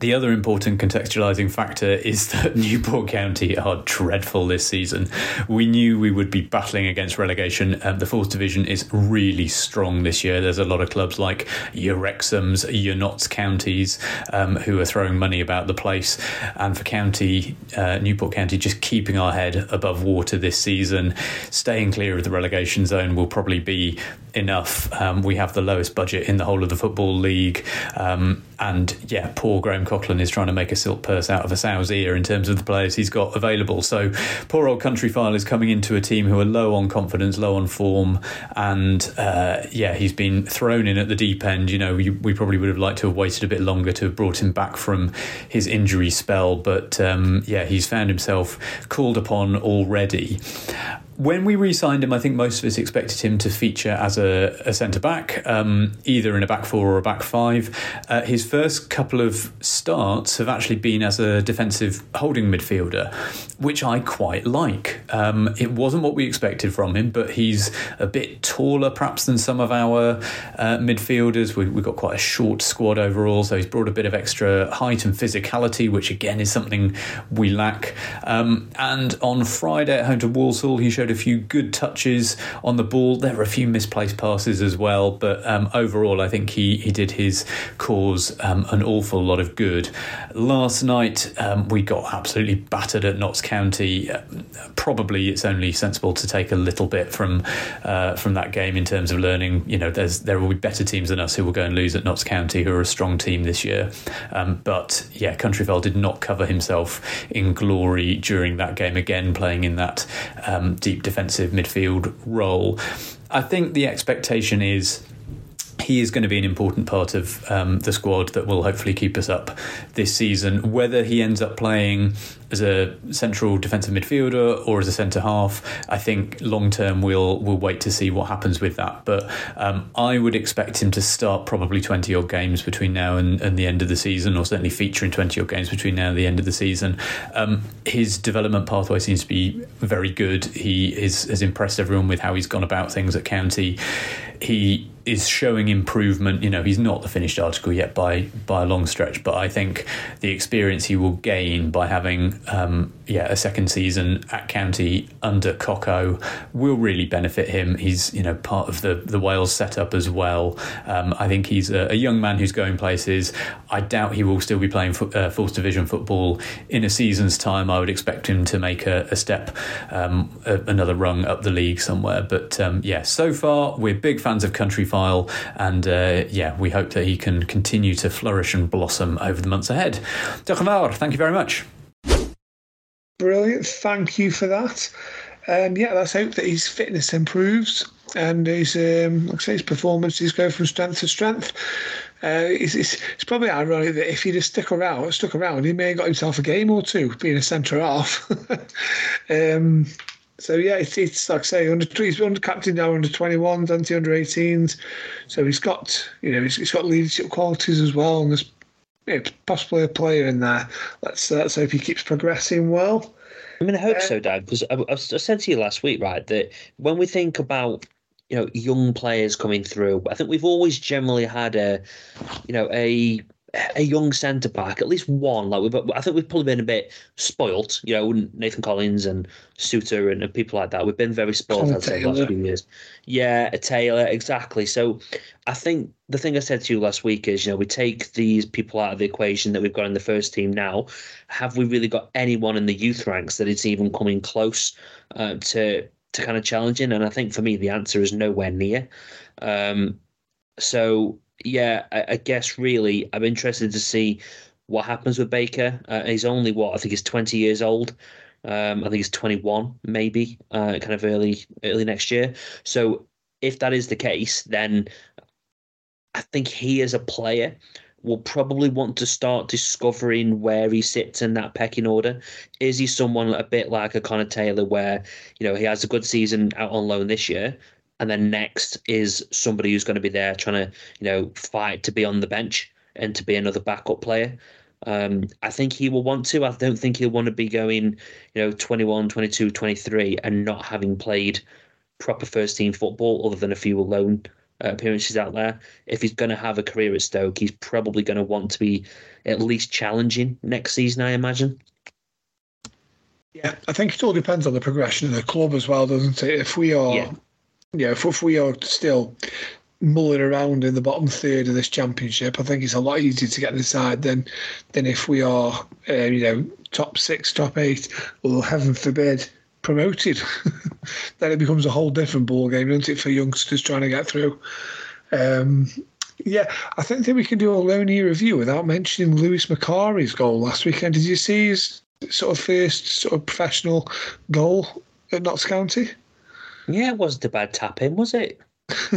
The other important contextualizing factor is that [laughs] Newport County are dreadful this season. We knew we would be battling against relegation. Um, the fourth division is really strong this year. There's a lot of clubs like your Wrexhams, your Notts counties um, who are throwing money about the place. And for County, uh, Newport County, just keeping our head above water this season, staying clear of the relegation zone will probably be enough. Um, we have the lowest budget in the whole of the Football League. Um, and yeah, poor Graham Coughlan is trying to make a silk purse out of a sow's ear in terms of the players he's got available. So poor old Country File is coming into a team who are low on confidence, low on form, and uh, yeah, he's been thrown in at the deep end. You know, we, we, probably would have liked to have waited a bit longer to have brought him back from his injury spell, but um, yeah, he's found himself called upon already when we re-signed him, I think most of us expected him to feature as a, a centre back, um, either in a back four or a back five. Uh, his first couple of starts have actually been as a defensive holding midfielder, which I quite like. Um, it wasn't what we expected from him, but he's a bit taller, perhaps, than some of our uh, midfielders. We, have got quite a short squad overall, so he's brought a bit of extra height and physicality, which again is something we lack. Um, and on Friday at home to Walsall, he showed showed a few good touches on the ball. There were a few misplaced passes as well, but um, overall, I think he, he did his cause um, an awful lot of good. Last night, um, we got absolutely battered at Notts County. Probably it's only sensible to take a little bit from uh, from that game in terms of learning. You know, there's there will be better teams than us who will go and lose at Notts County, who are a strong team this year. Um, but yeah, Countryfile did not cover himself in glory during that game again, playing in that um, deep defensive midfield role. I think the expectation is he is going to be an important part of um, the squad that will hopefully keep us up this season. Whether he ends up playing as a central defensive midfielder or as a centre half, I think long term we'll we'll wait to see what happens with that. But um, I would expect him to start probably twenty odd games between now and, and, the end of the season, or certainly feature in twenty odd games between now and the end of the season. Um, his development pathway seems to be very good. He is, has impressed everyone with how he's gone about things at County. He is showing improvement. You know, he's not the finished article yet by by a long stretch, but I think the experience he will gain by having um, yeah a second season at county under Coco will really benefit him. He's you know part of the the Wales setup as well. Um, I think he's a, a, young man who's going places. I doubt he will still be playing fo- uh, fourth division football in a season's time. I would expect him to make a, a step um, a, another rung up the league somewhere. But um, yeah, so far we're big fans of Country File, and uh, yeah, we hope that he can continue to flourish and blossom over the months ahead. Thank you very much. Brilliant. Thank you for that. And yeah, let's hope that his fitness improves and his, um, like I say, his performances go from strength to strength. Uh, it's, it's, it's, probably ironic that if he'd have stuck around, stuck around, he may have got himself a game or two being a centre half. [laughs] um, so yeah, it's, it's like I say, under he's under captain now under 21s, anti under 18s. So he's got you know he's, he's got leadership qualities as well, and there's you know, possibly a player in there. Let's uh, let's hope he keeps progressing well. I mean, I hope uh, so, Dan, because I, I, said to you last week, right, that when we think about you know young players coming through, I think we've always generally had a you know a a young centre back, at least one. Like we I think we've probably been a bit spoilt. You know, Nathan Collins and Souttar and, and people like that. We've been very spoilt I'd say, the last few years. Yeah, a Taylor, exactly. So I think the thing I said to you last week is, you know, we take these people out of the equation that we've got in the first team now. Have we really got anyone in the youth ranks that is even coming close uh, to to kind of challenging? And I think for me, the answer is nowhere near. Um, so yeah, I, I, guess really, I'm interested to see what happens with Baker. Uh, he's only what I think he's 20 years old. Um, I think he's 21, maybe, uh, kind of early early next year. So if that is the case, then I think he as a player will probably want to start discovering where he sits in that pecking order. Is he someone a bit like a Connor Taylor, where you know he has a good season out on loan this year, and then next is somebody who's going to be there trying to you know fight to be on the bench and to be another backup player um, I think he will want to. I don't think he'll want to be going, you know, 21, 22, 23 and not having played proper first team football other than a few loan uh, appearances out there. If he's going to have a career at Stoke, he's probably going to want to be at least challenging next season, I imagine. Yeah, I think it all depends on the progression of the club as well, doesn't it? If we are, yeah, yeah if, if we are still mulling around in the bottom third of this championship, I think it's a lot easier to get inside than than if we are, uh, you know, top six, top eight, or heaven forbid, promoted. [laughs] then it becomes a whole different ball game, doesn't it, for youngsters trying to get through. Um, yeah, I think we can do a Loney review without mentioning Lewis Macari's goal last weekend. Did you see his sort of first sort of professional goal at Notts County? Yeah, it wasn't a bad tap in, was it? [laughs]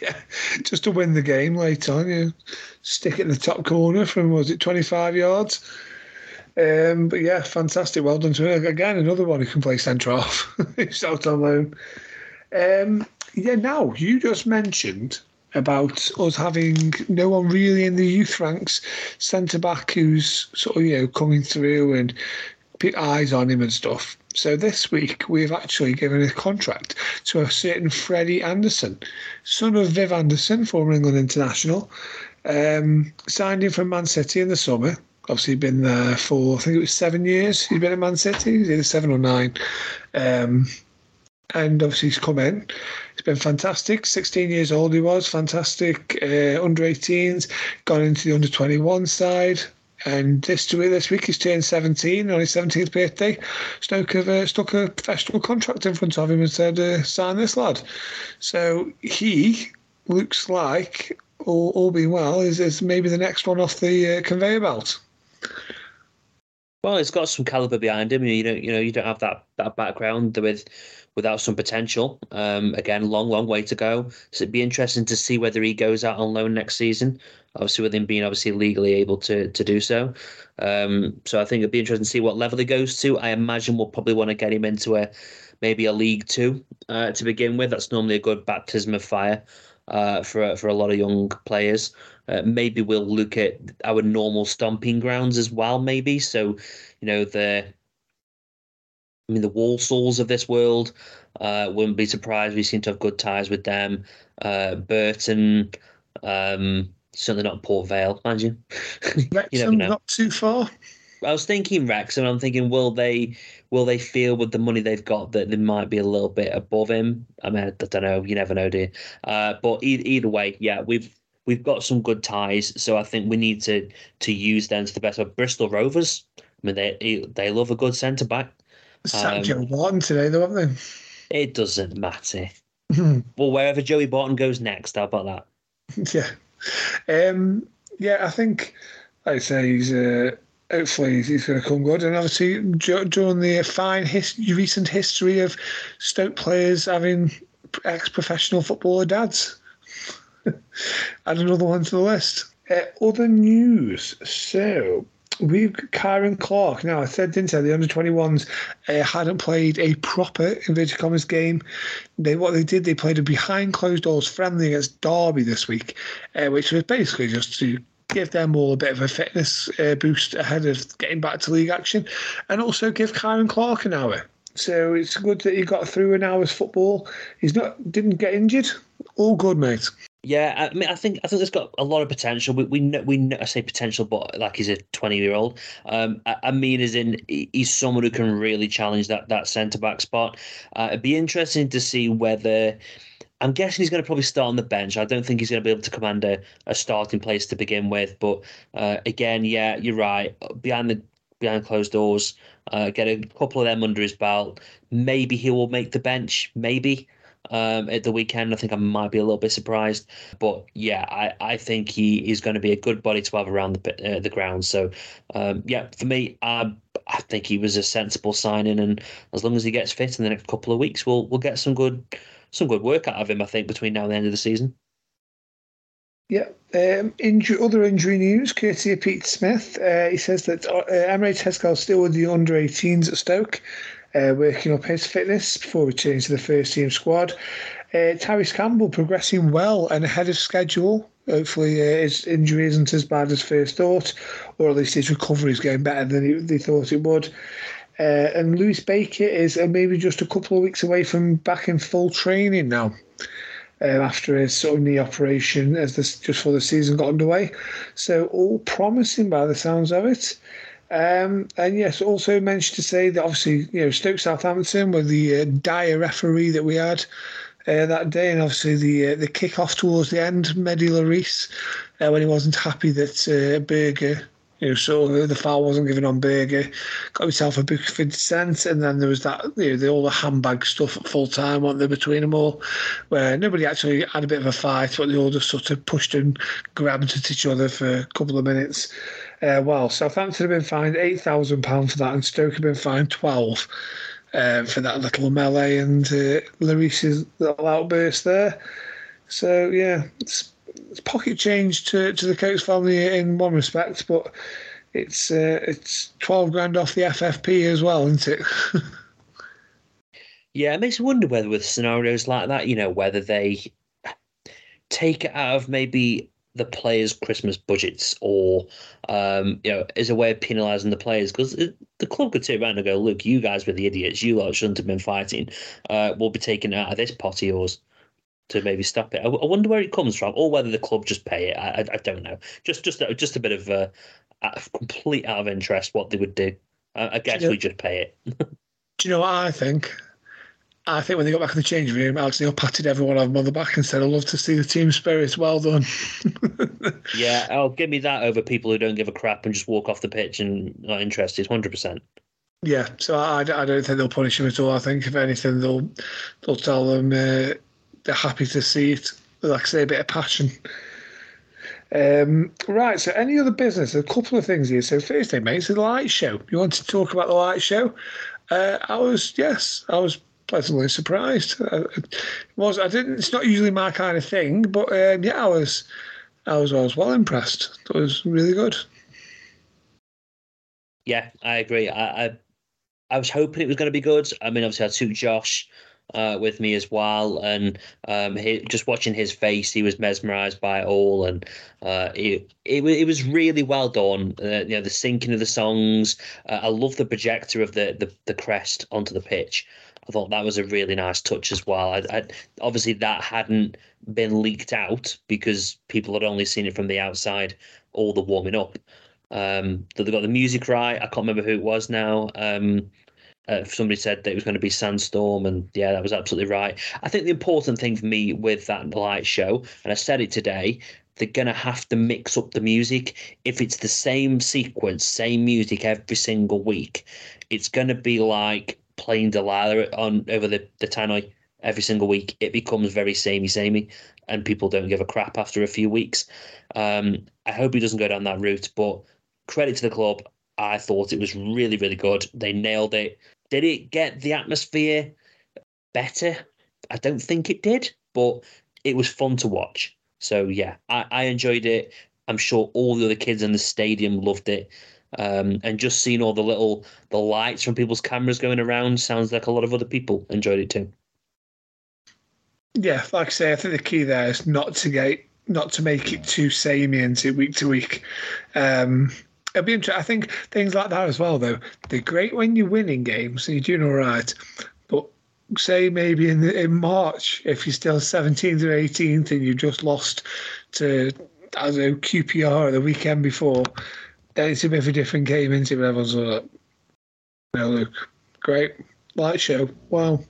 yeah, just to win the game later on. You stick it in the top corner from was it twenty five yards. Um, but yeah, fantastic. Well done to her. Again, another one who can play centre half. [laughs] He's out on loan. Um, yeah, now you just mentioned about us having no one really in the youth ranks, centre back who's sort of you know coming through and put eyes on him and stuff. So this week we've actually given a contract to a certain Freddie Anderson, son of Viv Anderson, former England international. Um, signed him from Man City in the summer. Obviously, been there for I think it was seven years. He's been at Man City. He's either seven or nine. Um, and obviously he's come in. He's been fantastic. 16 years old he was, fantastic. Uh, under 18s, gone into the under 21 side. And this this week he's turned 17 on his 17th birthday. Stoke have uh, stuck a professional contract in front of him and said, uh, sign this lad. So he looks like, all, all being well, is, is maybe the next one off the uh, conveyor belt. Well, it's got some caliber behind him. You don't, you know, you don't have that that background with without some potential. Um, again, long, long way to go. So it'd be interesting to see whether he goes out on loan next season obviously with him being obviously legally able to to do so. Um, so I think it'd be interesting to see what level he goes to. I imagine we'll probably want to get him into a maybe a League Two uh, to begin with. That's normally a good baptism of fire uh, for for a lot of young players. Uh, maybe we'll look at our normal stomping grounds as well. Maybe so, you know the I mean, the Walsalls of this world. Uh, wouldn't be surprised. We seem to have good ties with them. Uh, Burton, um, certainly not Port Vale, mind you. [laughs] Wrexham, not too far. I was thinking Wrexham. I'm thinking, will they will they feel with the money they've got that they might be a little bit above him? I mean, I don't know. You never know, you? Uh, but either, either way, yeah, we've we've got some good ties, so I think we need to to use them to the best. Of Bristol Rovers, I mean, they they love a good centre back. Sacked Joey Barton today, though, haven't they? It doesn't matter. well, wherever Joey Barton goes next, how about that? [laughs] Yeah, um, yeah. I think, like I say, he's uh, hopefully he's going to come good. And obviously, during the fine his, recent history of Stoke players having ex-professional footballer dads, [laughs] add another one to the list. Uh, other news. So we've Ciaran Clark. Now, I said, didn't I, the under 21s uh, hadn't played a proper, inverted commas, game. They What they did, they played a behind closed doors friendly against Derby this week, uh, which was basically just to give them all a bit of a fitness uh, boost ahead of getting back to league action and also give Ciaran Clark an hour. So it's good that he got through an hour's football. He's not didn't get injured. All good, mate. Yeah, I mean, I think I think there's got a lot of potential. We we know, we know, I say potential, but like he's a 20 year old. Um, I, I, mean, as in he's someone who can really challenge that that centre back spot. Uh, it'd be interesting to see whether. I'm guessing he's going to probably start on the bench. I don't think he's going to be able to command a, a starting place to begin with. But uh, again, yeah, you're right. Behind the behind closed doors, uh, get a couple of them under his belt. Maybe he will make the bench. Maybe um, at the weekend. I think I might be a little bit surprised, but yeah, I, I think he is going to be a good body to have around the uh, the ground. So um, yeah, for me, I I think he was a sensible signing, and as long as he gets fit in the next couple of weeks, we'll we'll get some good some good work out of him. I think between now and the end of the season. Yeah. Um, injury, other injury news, courtesy of Pete Smith. Uh, he says that uh, Emre Tezgel still with the under 18s at Stoke uh, working up his fitness before returning to the first team squad. Uh, Tyrese Campbell progressing well and ahead of schedule. Hopefully, uh, his injury isn't as bad as first thought, or at least his recovery is going better than he, they thought it would. Uh, and Lewis Baker is uh, maybe just a couple of weeks away from back in full training now. Um, after his sort of knee operation, as this just before the season got underway, so all promising by the sounds of it. Um, and yes, also mentioned to say that obviously, you know, Stoke Southampton were the uh, dire referee that we had uh, that day, and obviously the uh, the kick off towards the end, Mehdi Léris, uh, when he wasn't happy that uh, Burger, you know, so the foul wasn't given on Burger, got himself a book for dissent, and then there was that, you know, the, all the handbag stuff at full time, weren't there, between them all, where nobody actually had a bit of a fight, but they all just sort of pushed and grabbed at each other for a couple of minutes. Uh, well, Southampton have been fined eight thousand pounds for that, and Stoke have been fined twelve uh, for that little melee and uh, little outburst there. So yeah, it's, it's, pocket change to, to the Coates family in one respect, but it's uh, it's twelve grand off the FFP as well, isn't it? [laughs] yeah, it makes me wonder whether with scenarios like that, you know, whether they take it out of maybe the players' Christmas budgets, or um, you know, as a way of penalising the players, because the club could sit around and go, "Look, you guys were the idiots. You lot shouldn't have been fighting. Uh, we'll be taking out of this pot of yours." To maybe stop it. I, I, wonder where it comes from, or whether the club just pay it. I, I, don't know. Just, just, just a bit of uh, complete out of interest what they would do. I, I guess we just pay it. [laughs] do you know what I think? I think when they got back in the change room, Alex Neil patted everyone on the back and said, "I love to see the team spirit. Well done." [laughs] yeah, I'll give me that over people who don't give a crap and just walk off the pitch and not interested. Hundred percent. Yeah, so I, I don't think they'll punish him at all. I think if anything, they'll they'll tell them uh, they're happy to see it. Like I say, a bit of passion. Um, right, so any other business? A couple of things here. So Thursday, mate, it's the light show. You want to talk about the light show? Uh, I was yes, I was pleasantly surprised. Uh, it was I didn't. It's not usually my kind of thing, but um, yeah, I was, I was, I was well impressed. It was really good. Yeah, I agree. I, I, I was hoping it was going to be good. I mean, obviously, I took Josh uh, with me as well, and um, he, just watching his face, he was mesmerised by it all, and it, it it was really well done. Uh, you know, the syncing of the songs. Uh, I love the projector of the, the the crest onto the pitch. I thought that was a really nice touch as well. I, I, obviously, that hadn't been leaked out because people had only seen it from the outside, all the warming up. Um, they got the music right. I can't remember who it was now. Um, uh, somebody said that it was going to be Sandstorm, and yeah, that was absolutely right. I think the important thing for me with that light show, and I said it today, they're going to have to mix up the music. If it's the same sequence, same music every single week, it's going to be like playing Delilah on over the, the tannoy every single week. It becomes very samey, samey, and people don't give a crap after a few weeks. Um, I hope he doesn't go down that route, but credit to the club. I thought it was really, really good. They nailed it. Did it get the atmosphere better? I don't think it did, but it was fun to watch. So yeah, I, I enjoyed it. I'm sure all the other kids in the stadium loved it. Um, and just seeing all the little the lights from people's cameras going around sounds like a lot of other people enjoyed it too. Yeah, like I say, I think the key there is not to get not to make it too samey into week to week. Um, it'll be interesting. I think things like that as well, though. They're great when you're winning games and you're doing all right. But say maybe in the, in March, if you're still 17th or 18th and you just lost to as don't QPR the weekend before, it's a bit of a different game, isn't it? Everyone's like, "No, look, great light show, wow."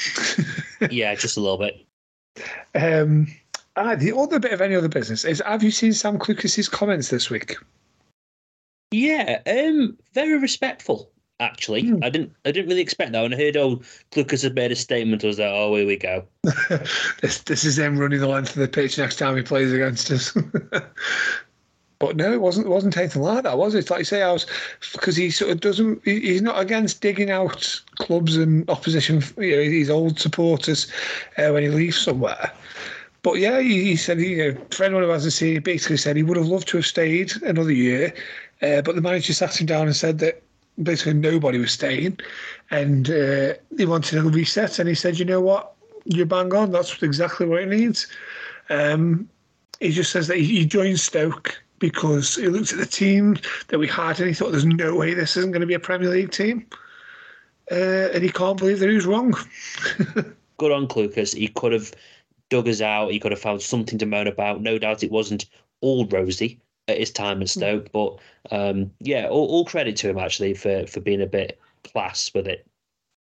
[laughs] yeah, just a little bit. Um, ah, the other bit of any other business is: Have you seen Sam Clucas's comments this week? Yeah, um, very respectful. Actually, Hmm. I didn't, I didn't really expect that. When I heard, oh, Lucas had made a statement, I was like, oh, here we go. [laughs] this this is him running the length of the pitch next time he plays against us. [laughs] but no, it wasn't. It wasn't anything like that, was it? Like you say, I was because he sort of doesn't. he- He's not against digging out clubs and opposition. You know, his old supporters uh, when he leaves somewhere. But yeah, he, he said, you know, for anyone who hasn't seen, he basically said he would have loved to have stayed another year, uh, but the manager sat him down and said that basically nobody was staying, and uh, he wanted a reset. And he said, you know what, you're bang on. That's exactly what it needs. Um, he just says that he, he joined Stoke because he looked at the team that we had and he thought, there's no way this isn't going to be a Premier League team. Uh, and he can't believe that he was wrong. [laughs] Good on Clucas. He could have dug us out. He could have found something to moan about. No doubt it wasn't all rosy at his time at Stoke, but um, yeah, all, all credit to him actually for for being a bit class with it.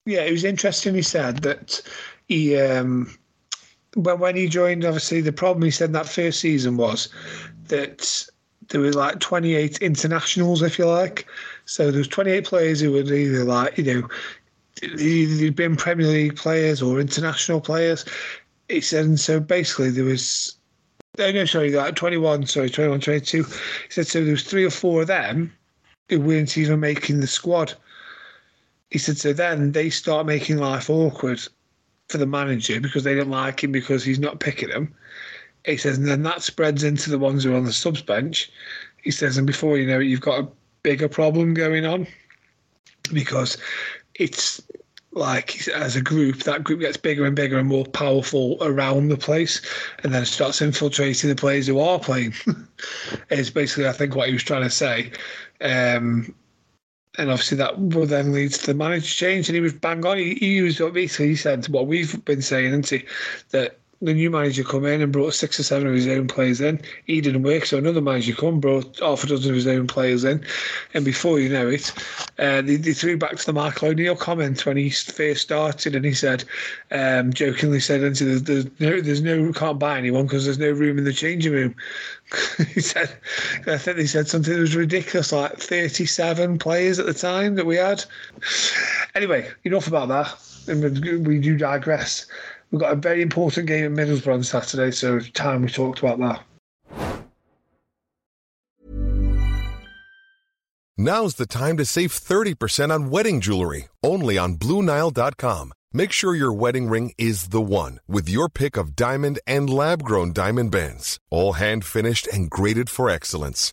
Yeah, it was interesting. He said that he, um, when when he joined, obviously the problem he said that first season was that there were like 28 internationals, if you like. So there was 28 players who were either like you know they'd been Premier League players or international players. He said, and so basically there was. Oh, no, sorry, like 21, sorry, 21, 22. He said, so there was three or four of them who weren't even making the squad he said so then they start making life awkward for the manager because they don't like him because he's not picking them. He says, and then that spreads into the ones who are on the subs bench. He says, and before you know it, you've got a bigger problem going on because it's like as a group, that group gets bigger and bigger and more powerful around the place, and then starts infiltrating the players who are playing. [laughs] is basically, I think, what he was trying to say. Um, and obviously that will then lead to the manager change. And he was bang on. He, he used what basically he said what we've been saying, isn't he? That the new manager come in and brought six or seven of his own players in. He didn't work, so another manager come brought half a dozen of his own players in, and before you know it, uh, they, they threw back to the Mark O'Neill comment when he first started, and he said, um, jokingly said, "Into there's, there's no, there's no, can't buy anyone because there's no room in the changing room." [laughs] he said, I think they said something that was ridiculous, like 37 players at the time that we had. Anyway, enough about that. And we do digress. We've got a very important game at Middlesbrough on Saturday, so it's time we talked about that. Now's the time to save 30% on wedding jewelry, only on BlueNile.com. Make sure your wedding ring is the one with your pick of diamond and lab grown diamond bands, all hand finished and graded for excellence.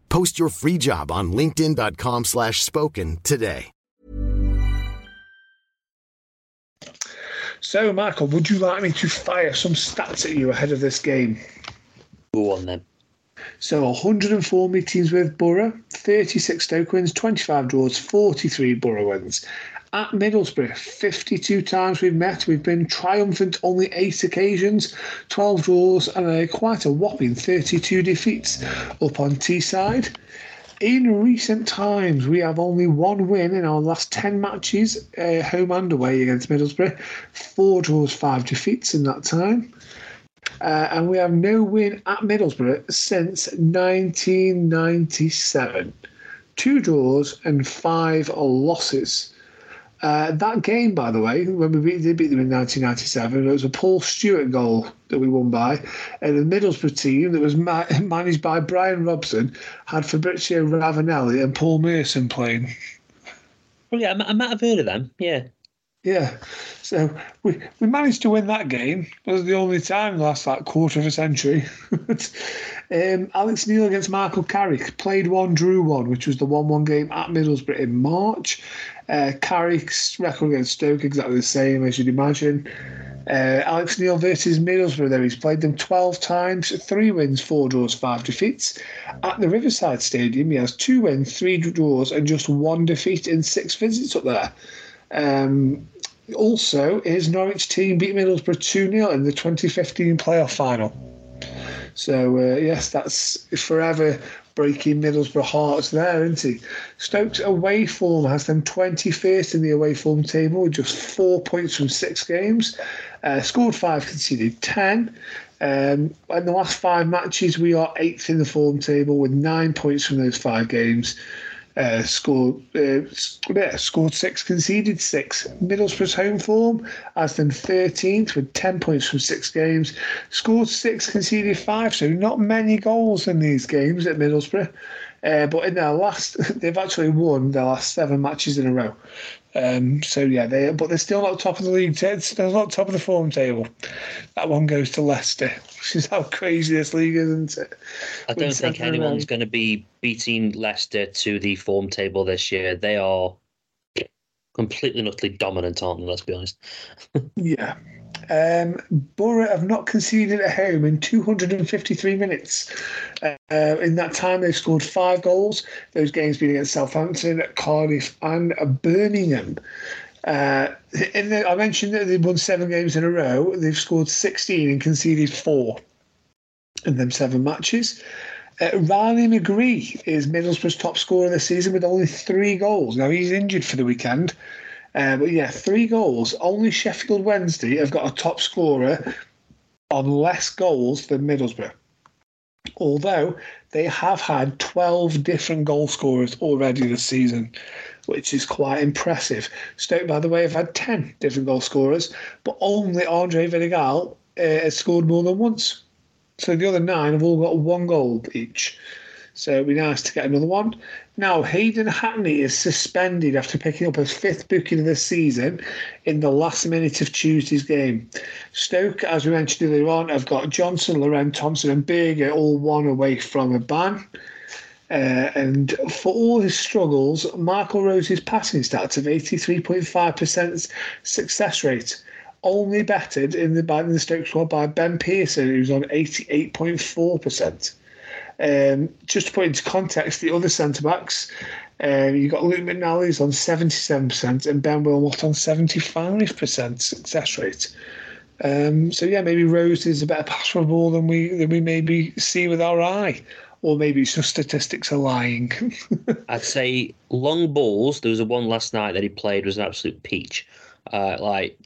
Post your free job on linkedin.com slash spoken today. So, Michael, would you like me to fire some stats at you ahead of this game? Go on then. So 104 meetings with Borough, 36 Stoke wins, 25 draws, 43 Borough wins. At Middlesbrough, 52 times we've met. We've been triumphant only eight occasions, 12 draws, and a, quite a whopping 32 defeats up on Teesside. In recent times, we have only one win in our last 10 matches, uh, home and away against Middlesbrough. Four draws, five defeats in that time. Uh, and we have no win at Middlesbrough since 1997. Two draws and five losses. Uh, that game, by the way, when we beat, did beat them in 1997, it was a Paul Stewart goal that we won by. And the Middlesbrough team that was ma- [laughs] managed by Brian Robson had Fabrizio Ravanelli and Paul Merson playing. Well, yeah, I, I might have heard of them. Yeah. Yeah, so we we managed to win that game. It was the only time in the last like quarter of a century. [laughs] um, Alex Neil against Michael Carrick played one, drew one, which was the one-one game at Middlesbrough in March. Uh, Carrick's record against Stoke exactly the same as you'd imagine. Uh, Alex Neil versus Middlesbrough, though, he's played them 12 times, three wins, four draws, five defeats. At the Riverside Stadium, he has two wins, three draws, and just one defeat in six visits up there. Um, also, his Norwich team beat Middlesbrough 2 0 in the 2015 playoff final. So, uh, yes, that's forever breaking Middlesbrough hearts there, isn't he? Stokes away form has them 21st in the away form table just four points from six games. Uh, scored five, conceded 10. Um, in the last five matches, we are eighth in the form table with nine points from those five games. Uh, scored uh, yeah, scored six, conceded six. Middlesbrough's home form them 13th with 10 points from six games. Scored six, conceded five, so not many goals in these games at Middlesbrough. Uh, but in their last, [laughs] they've actually won their last seven matches in a row. Um, so yeah, they but they're still not top of the league. They're not top of the form table. That one goes to Leicester, which is how crazy this league is, isn't it? I don't think anyone's going to be beating Leicester to the form table this year. They are completely and utterly dominant, aren't they? Let's be honest. [laughs] yeah. Um, Borough have not conceded at home in 253 minutes. Uh, in that time, they've scored five goals. Those games being against Southampton, Cardiff, and Birmingham. Uh, the, I mentioned that they've won seven games in a row. They've scored 16 and conceded four in them seven matches. Uh, Riley McGree is Middlesbrough's top scorer this season with only three goals. Now, he's injured for the weekend. Uh, but yeah, three goals. Only Sheffield Wednesday have got a top scorer on less goals than Middlesbrough. Although they have had 12 different goal scorers already this season, which is quite impressive. Stoke, by the way, have had 10 different goal scorers, but only Andre Vidigal uh, has scored more than once. So the other nine have all got one goal each. So it'd be nice to get another one. Now, Hayden Hackney is suspended after picking up his fifth booking of the season in the last minute of Tuesday's game. Stoke, as we mentioned earlier on, have got Johnson, Laurent, Thompson, and Burger all one away from a ban. Uh, and for all his struggles, Michael Rose's passing stats of 83.5% success rate only bettered in the, in the Stoke squad by Ben Pearson, who's on 88.4%. Um, just to put into context, the other centre backs, um, you've got Luke McNally's on 77% and Ben Wilmot on 75% success rate. Um, so yeah, maybe Rose is a better passer of ball than we than we maybe see with our eye or maybe just statistics are lying. [laughs] I'd say long balls. There was a one last night that he played was an absolute peach. Uh, like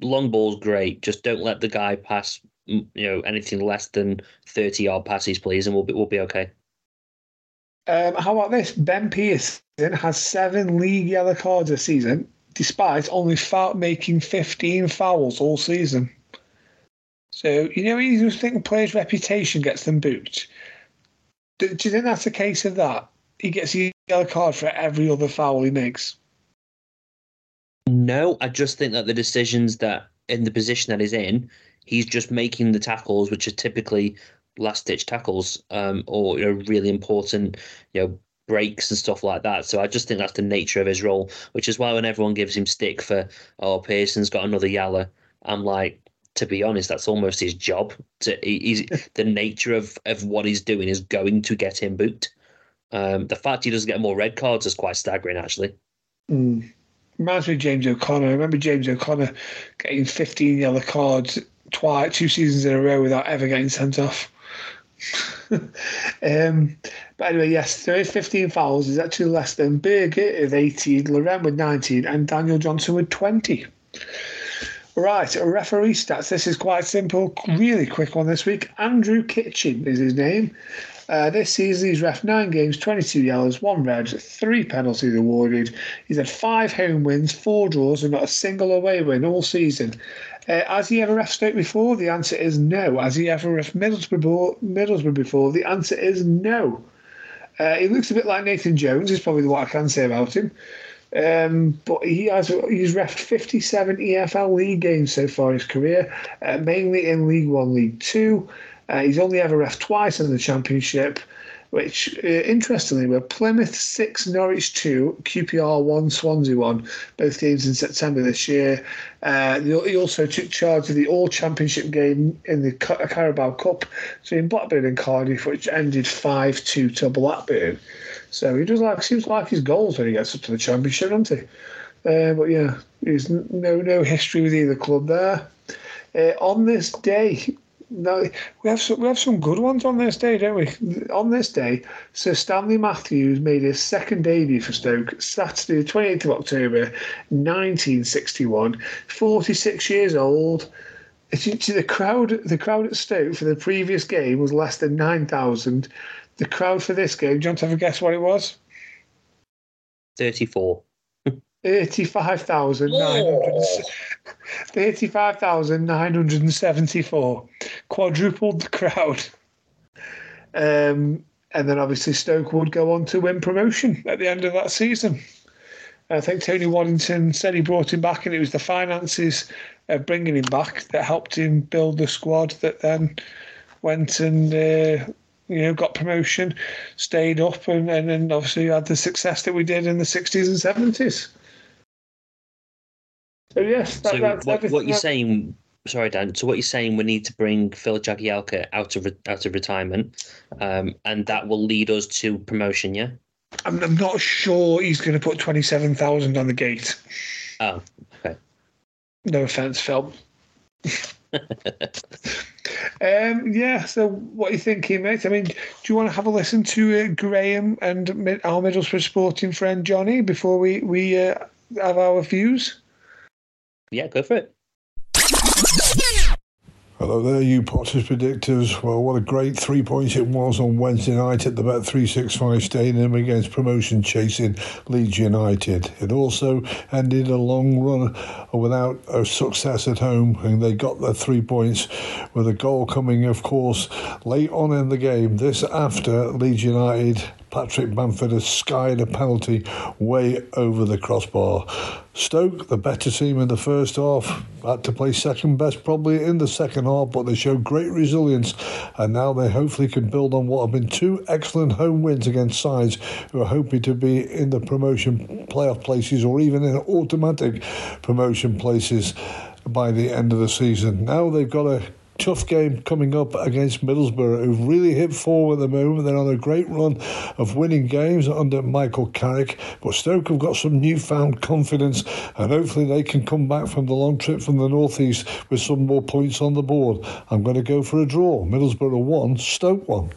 long balls, great. Just don't let the guy pass. You know anything less than thirty yard passes, please, and we'll be we'll be okay. Um, how about this? Ben Pearson has seven league yellow cards this season, despite only making 15 fouls all season. So, you know, you just think players' reputation gets them booked. Do, do you think that's a case of that? He gets a yellow card for every other foul he makes. No, I just think that the decisions that in the position that he's in, he's just making the tackles, which are typically last ditch tackles um, or you know really important you know breaks and stuff like that. So I just think that's the nature of his role, which is why when everyone gives him stick for oh Pearson's got another Yalla, I'm like to be honest, that's almost his job. To he's [laughs] the nature of of what he's doing is going to get him booked. Um, the fact he doesn't get more red cards is quite staggering, actually. Mm. Reminds me of James O'Connor. I remember James O'Connor getting 15 yellow cards twice, two seasons in a row without ever getting sent off. [laughs] um, but anyway, yes, there is 15 fouls. Is actually less than Burger with 18, Laurent with 19, and Daniel Johnson with 20. Right, referee stats. This is quite simple, really quick one this week. Andrew Kitchen is his name. Uh, this season, he's ref nine games, 22 yellows, one red, three penalties awarded. He's had five home wins, four draws, and not a single away win all season. Uh, has he ever ref Stoke before? The answer is no. Has he ever ref Middlesbrough, Middlesbrough before? The answer is no. Uh, he looks a bit like Nathan Jones, is probably what I can say about him. Um, but he has he's refed 57 EFL League games so far in his career, uh, mainly in League One, League Two. Uh, he's only ever refed twice in the Championship, which uh, interestingly were Plymouth 6, Norwich 2, QPR 1, Swansea 1, both games in September this year. Uh, he also took charge of the All Championship game in the Carabao Cup between Blackburn and Cardiff, which ended 5 2 to Blackburn. So he does like seems like his goals when he gets up to the Championship, doesn't he? Uh, but yeah, there's no no history with either club there. Uh, on this day, no, we have some, we have some good ones on this day, don't we? On this day, Sir Stanley Matthews made his second debut for Stoke Saturday, the 28th of October, 1961. 46 years old. The crowd, the crowd at Stoke for the previous game was less than 9,000. The crowd for this game, do you want to have a guess what it was? 34. 35,974. Quadrupled the crowd. Um, and then obviously Stoke would go on to win promotion at the end of that season. I think Tony Waddington said he brought him back, and it was the finances of bringing him back that helped him build the squad that then went and uh, you know got promotion, stayed up, and, and then obviously had the success that we did in the 60s and 70s. So yes, that, so that's what, what you're that, saying. Sorry, Dan. So what you're saying, we need to bring Phil Jagielka out of out of retirement, um, and that will lead us to promotion. Yeah. I'm, I'm not sure he's going to put twenty seven thousand on the gate. Oh, okay. No offense, Phil. um, yeah. So, what are you thinking, mate? I mean, do you want to have a listen to uh, Graham and our Middlesbrough sporting friend Johnny before we we uh, have our views? Yeah, go for it. Hello there, you Potters predictors. Well, what a great three points it was on Wednesday night at the Bet 365 Stadium against promotion chasing Leeds United. It also ended a long run without a success at home, and they got their three points with a goal coming, of course, late on in the game. This after Leeds United Patrick Bamford has skied a penalty way over the crossbar. Stoke, the better team in the first half, had to play second best probably in the second half, but they showed great resilience and now they hopefully can build on what have been two excellent home wins against sides who are hoping to be in the promotion playoff places or even in automatic promotion places by the end of the season. Now they've got a tough game coming up against Middlesbrough, who've really hit form at the moment. They're on a great run of winning games under Michael Carrick, but Stoke have got some newfound confidence, and hopefully they can come back from the long trip from the northeast with some more points on the board. I'm going to go for a draw. Middlesbrough one, Stoke one.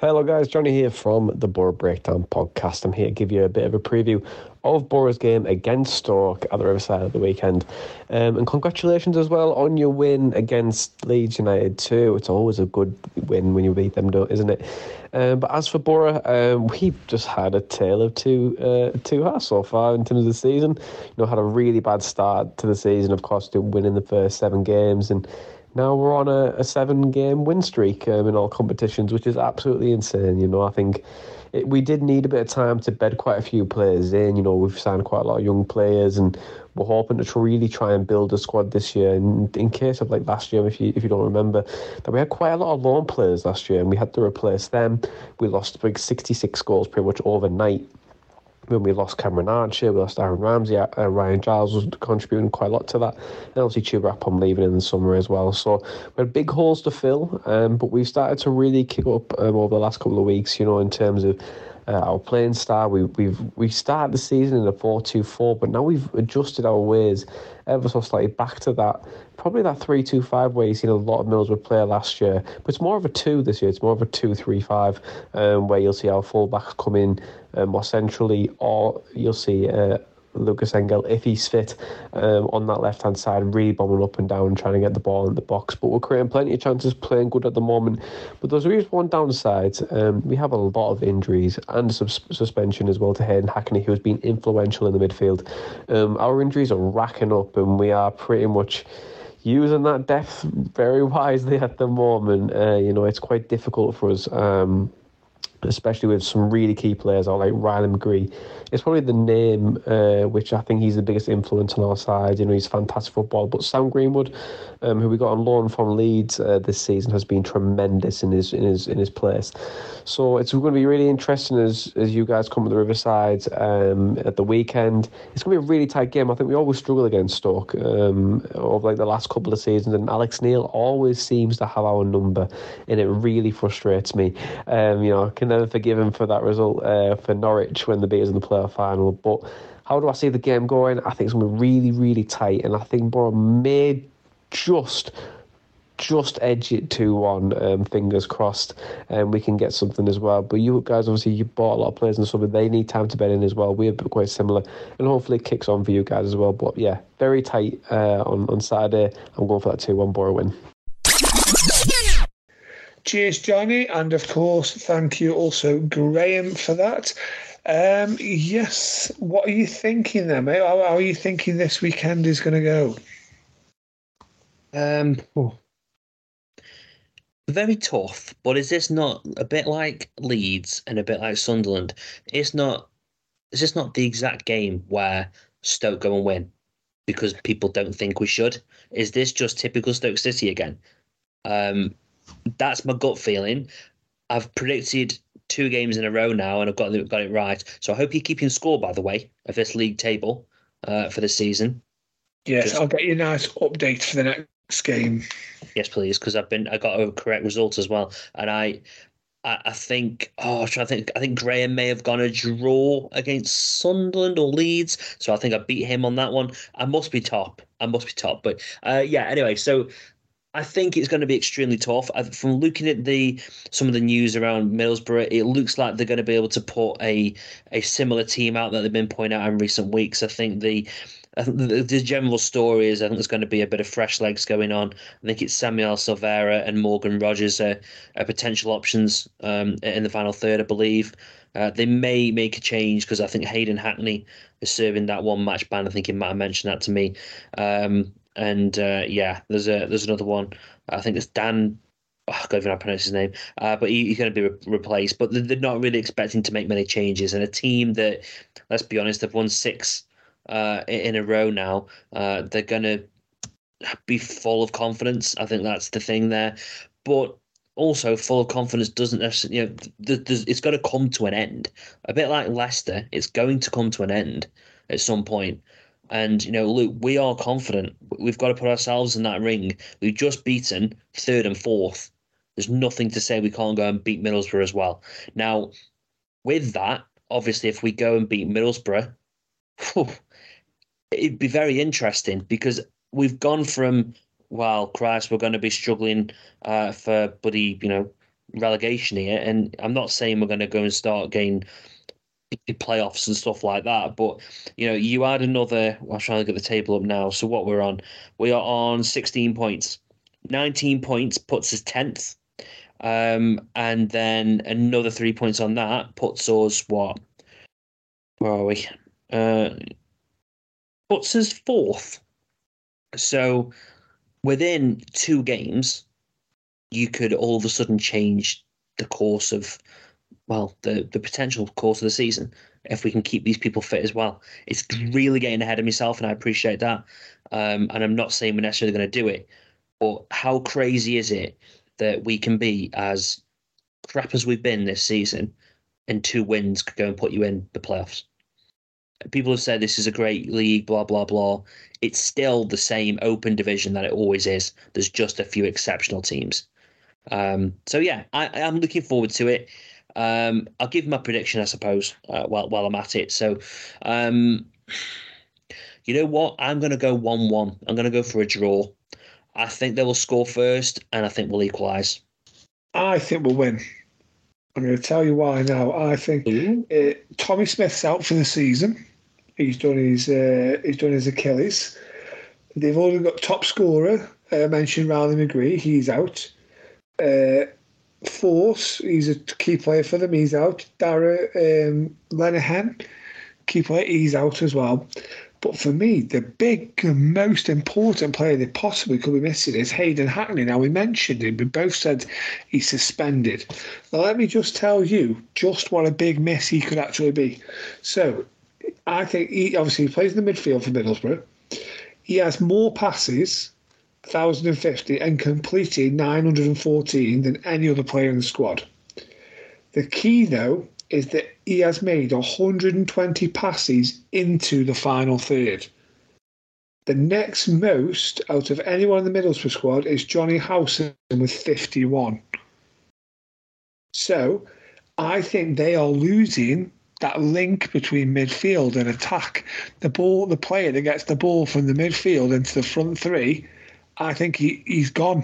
Hello, guys. Johnny here from the Borough Breakdown podcast. I'm here to give you a bit of a preview of Borough's game against Stoke at the Riverside at the weekend. Um, and congratulations as well on your win against Leeds United, too. It's always a good win when you beat them, isn't it? Um, but as for Borough, um, we've just had a tale of two uh, two halves so far in terms of the season. You know, had a really bad start to the season, of course, to winning the first seven games and now we're on a, a seven game win streak um, in all competitions, which is absolutely insane. You know, I think it, we did need a bit of time to bed quite a few players in. You know, we've signed quite a lot of young players, and we're hoping to really try and build a squad this year. And in case of like last year, if you if you don't remember, that we had quite a lot of loan players last year, and we had to replace them. We lost like 66 goals pretty much overnight when we lost Cameron Archer, we lost Aaron Ramsey, uh, Ryan Giles was contributing quite a lot to that, and obviously Akpom leaving in the summer as well. So we had big holes to fill, um, but we've started to really kick up um, over the last couple of weeks, you know, in terms of uh, our playing style. We, we've we started the season in a 4 2 4, but now we've adjusted our ways ever so slightly back to that. Probably that 3 2 5 way you seen a lot of Middlesbrough play last year, but it's more of a 2 this year. It's more of a 2 3 5, um, where you'll see our fullbacks come in uh, more centrally, or you'll see uh, Lukas Engel, if he's fit, um, on that left hand side, really bombing up and down, trying to get the ball in the box. But we're creating plenty of chances, playing good at the moment. But there's always one downside. Um, we have a lot of injuries and sus- suspension as well to Hayden Hackney, who's been influential in the midfield. Um, our injuries are racking up, and we are pretty much using that depth very [laughs] wisely at the moment. Uh, you know, it's quite difficult for us. Um, especially with some really key players like Riley McGree it's probably the name uh, which I think he's the biggest influence on our side. You know, he's fantastic football. But Sam Greenwood, um, who we got on loan from Leeds uh, this season, has been tremendous in his in his in his place. So it's going to be really interesting as as you guys come to the Riverside um, at the weekend. It's going to be a really tight game. I think we always struggle against Stoke um, over like the last couple of seasons, and Alex Neil always seems to have our number, and it really frustrates me. Um, you know, I can never forgive him for that result uh, for Norwich when the beat us in the play final. But how do I see the game going? I think it's going to be really, really tight, and I think Borough may just just edge it 2 1, um, fingers crossed, and we can get something as well. But you guys, obviously, you bought a lot of players and summer, they need time to bed in as well. We're quite similar, and hopefully it kicks on for you guys as well. But yeah, very tight uh, on, on Saturday. I'm going for that 2 1 Borough win. Cheers, Johnny, and of course, thank you also, Graham, for that. Um, yes. What are you thinking then, mate? How, how are you thinking this weekend is going to go? Um, oh. very tough. But is this not a bit like Leeds and a bit like Sunderland? It's not. Is this not the exact game where Stoke go and win because people don't think we should? Is this just typical Stoke City again? Um, that's my gut feeling. I've predicted two games in a row now, and I've got got it right. So I hope you're keeping score, by the way, of this league table uh, for the season. Yes, Just, I'll get you a nice update for the next game. Yes, please, because I've been I got a correct result as well, and I. I, think oh, I'm trying to think. I think Graham may have gone a draw against Sunderland or Leeds, so I think I beat him on that one. I must be top. I must be top. But uh, yeah, anyway, so I think it's going to be extremely tough. From looking at the some of the news around Middlesbrough, it looks like they're going to be able to put a a similar team out that they've been pointing out in recent weeks. I think the I think the, the general story is I think there's going to be a bit of fresh legs going on. I think it's Samuel Silvera and Morgan Rogers are, are potential options um, in the final third, I believe. Uh, they may make a change because I think Hayden Hackney is serving that one match ban. I think he might have mentioned that to me. Um, and uh, yeah, there's a there's another one. I think it's Dan. Oh, I can't even pronounce his name, uh, but he, he's going to be re- replaced. But they're not really expecting to make many changes. And a team that, let's be honest, have won six uh, in a row now. Uh, they're going to be full of confidence. I think that's the thing there. But also, full of confidence doesn't necessarily. You know, th- th- it's got to come to an end. A bit like Leicester, it's going to come to an end at some point. And you know, look, we are confident. We've got to put ourselves in that ring. We've just beaten third and fourth. There's nothing to say we can't go and beat Middlesbrough as well. Now, with that, obviously, if we go and beat Middlesbrough, whew, it'd be very interesting because we've gone from well, Christ, we're going to be struggling uh, for buddy, you know, relegation here, and I'm not saying we're going to go and start getting playoffs and stuff like that. But you know, you add another. I'm trying to get the table up now. So what we're on, we are on 16 points. 19 points puts us 10th. Um, and then another three points on that puts us what? Where are we? Uh, puts us fourth. So within two games, you could all of a sudden change the course of well, the the potential course of the season if we can keep these people fit as well. It's really getting ahead of myself, and I appreciate that. Um, and I'm not saying we're necessarily going to do it, but how crazy is it that we can be as crap as we've been this season, and two wins could go and put you in the playoffs? People have said this is a great league, blah blah blah. It's still the same open division that it always is. There's just a few exceptional teams. Um, so yeah, I, I'm looking forward to it. Um, I'll give my prediction, I suppose, uh, while while I'm at it. So, um, you know what? I'm going to go one-one. I'm going to go for a draw. I think they will score first, and I think we'll equalise. I think we'll win. I'm going to tell you why now. I think uh, Tommy Smith's out for the season. He's done his uh, he's done his Achilles. They've already got top scorer. Uh, mentioned Riley McGree. He's out. Uh, Forss, he's a key player for them. He's out. Darragh um, Lenihan, key player, he's out as well. But for me, the big, most important player they possibly could be missing is Hayden Hackney. Now, we mentioned him, we both said he's suspended. Now, let me just tell you just what a big miss he could actually be. So, I think he obviously he plays in the midfield for Middlesbrough. He has more passes 1,050 and completed 914 than any other player in the squad. The key, though, is that he has made 120 passes into the final third. The next most out of anyone in the Middlesbrough squad is Jonny Howson with 51. So I think they are losing that link between midfield and attack. The ball, the player that gets the ball from the midfield into the front three I think he, he's gone.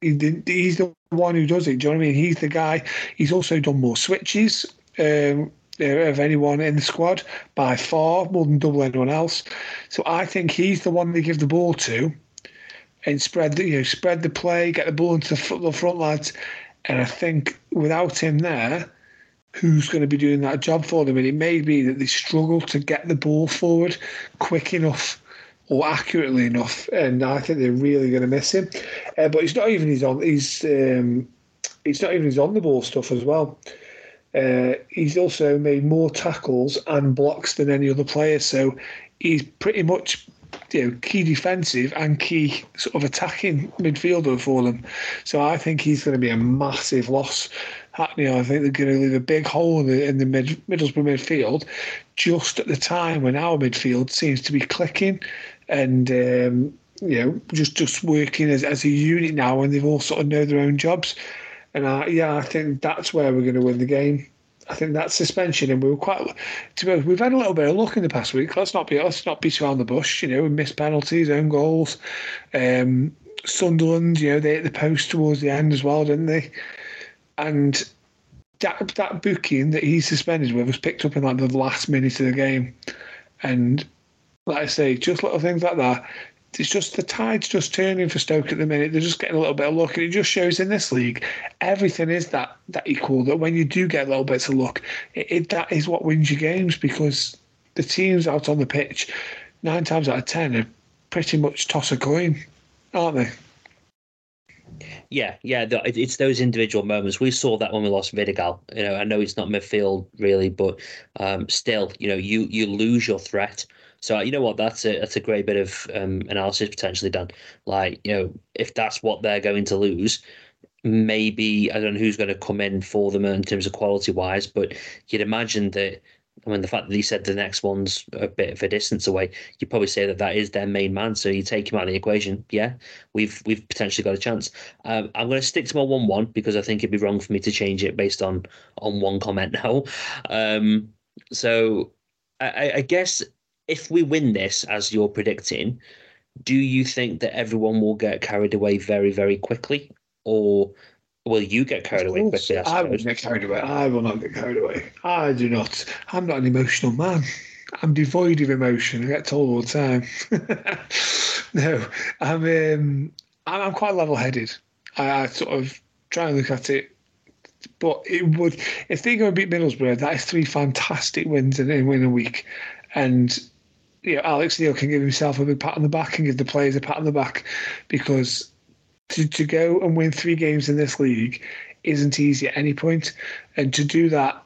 He, he's the one who does it. Do you know what I mean? He's the guy. He's also done more switches um, of anyone in the squad by far, more than double anyone else. So I think he's the one they give the ball to and spread the you know spread the play, get the ball into the, the front lads. And I think without him there, who's going to be doing that job for them? And it may be that they struggle to get the ball forward quick enough or accurately enough, and I think they're really going to miss him. Uh, but it's not even his on. He's um, it's not even his on the ball stuff as well. Uh, he's also made more tackles and blocks than any other player, so he's pretty much you know, key defensive and key sort of attacking midfielder for them. So I think he's going to be a massive loss. Hackney, I think they're going to leave a big hole in the, in the mid, Middlesbrough midfield just at the time when our midfield seems to be clicking and um, you know just just working as, as a unit now, and they've all sort of know their own jobs. And I, yeah, I think that's where we're going to win the game. I think that suspension, and we were quite. To be honest, we've had a little bit of luck in the past week. Let's not be let's not beat around the bush. You know, we missed penalties, own goals. Um, Sunderland, you know, they hit the post towards the end as well, didn't they? And that that booking that he suspended with was picked up in like the last minute of the game, and like I say, just little things like that. It's just the tide's just turning for Stoke at the minute. They're just getting a little bit of luck, and it just shows in this league everything is that that equal. That when you do get a little bits of luck, it, it, that is what wins you games because the teams out on the pitch, nine times out of ten, are pretty much toss a coin, aren't they? Yeah, yeah, it's those individual moments. We saw that when we lost Vidigal. You know, I know it's not midfield really, but um, still, you know, you you lose your threat so you know what? That's a that's a great bit of um, analysis potentially done. Like you know, if that's what they're going to lose, maybe I don't know who's going to come in for them in terms of quality wise, but you'd imagine that. I mean, the fact that he said the next one's a bit of a distance away, you probably say that that is their main man. So you take him out of the equation. Yeah, we've we've potentially got a chance. Um, I'm going to stick to my one-one because I think it'd be wrong for me to change it based on on one comment now. [laughs] Um, so I, I guess if we win this, as you're predicting, do you think that everyone will get carried away very, very quickly, or will you get carried away quickly. I, I won't get carried away. I will not get carried away. I do not. I'm not an emotional man. I'm devoid of emotion. I get told all the time. [laughs] no, I'm. Um, I'm quite level-headed. I, I sort of try and look at it but it would if they go and beat Middlesbrough, that is three fantastic wins in, in win a week, and you know Alex Neil can give himself a big pat on the back and give the players a pat on the back because to to go and win three games in this league isn't easy at any point, and to do that,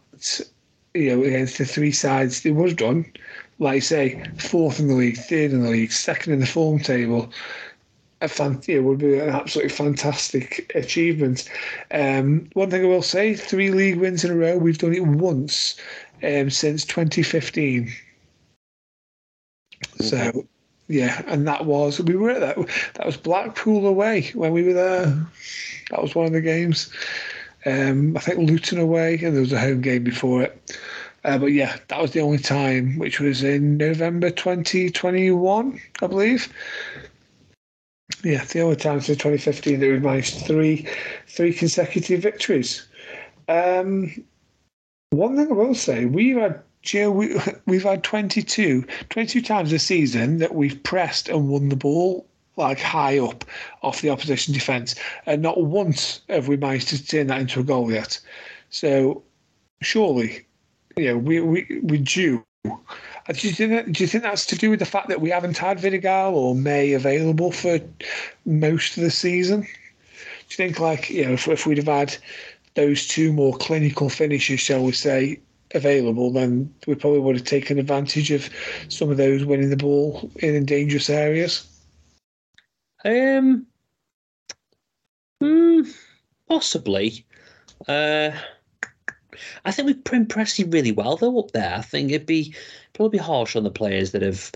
you know, against the three sides it was done, like I say, fourth in the league, third in the league, second in the form table a fan, yeah, would be an absolutely fantastic achievement. Um, one thing I will say: three league wins in a row. We've done it once um, since 2015. Mm-hmm. So, yeah, and that was we were at that. That was Blackpool away when we were there. That was one of the games. Um, I think Luton away, and there was a home game before it. Uh, but yeah, that was the only time, which was in November 2021, I believe. Yeah, the only time since 2015 that we've managed three three consecutive victories. Um, one thing I will say, we've had Joe, we, [laughs] we've had 22, 22 times this season that we've pressed and won the ball like high up off the opposition defence, and not once have we managed to turn that into a goal yet. So surely, you know, we we we due uh, do you, think that, do you think that's to do with the fact that we haven't had Vidigal or Mmaee available for most of the season? Do you think, like, you know, if, if we'd have had those two more clinical finishes, shall we say, available, then we probably would have taken advantage of some of those winning the ball in dangerous areas? Um, mm, possibly. Uh, I think we've impressed you really well though up there. I think it'd be probably harsh on the players that have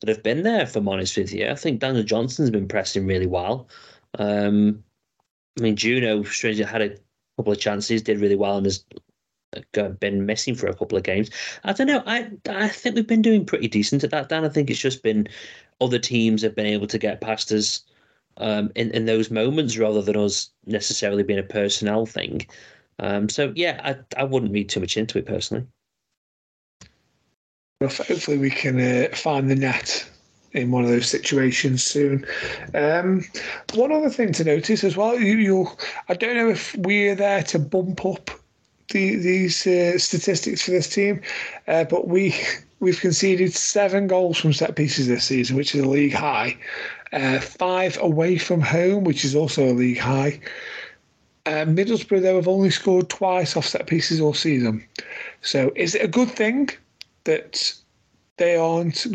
that have been there. For honest with you, I think Daniel Johnson's been pressing really well. Um, I mean, Juno strangely had a couple of chances, did really well, and has been missing for a couple of games. I don't know. I I think we've been doing pretty decent at that, Dan. I think it's just been other teams have been able to get past us um, in in those moments rather than us necessarily being a personnel thing. Um, so yeah, I I wouldn't read too much into it personally. Well, Hopefully, we can uh, find the net in one of those situations soon. Um, one other thing to notice as well, you, you I don't know if we're there to bump up the, these uh, statistics for this team, uh, but we we've conceded seven goals from set pieces this season, which is a league high. Uh, five away from home, which is also a league high. Uh, Middlesbrough, though, have only scored twice off set pieces all season. So, is it a good thing that they aren't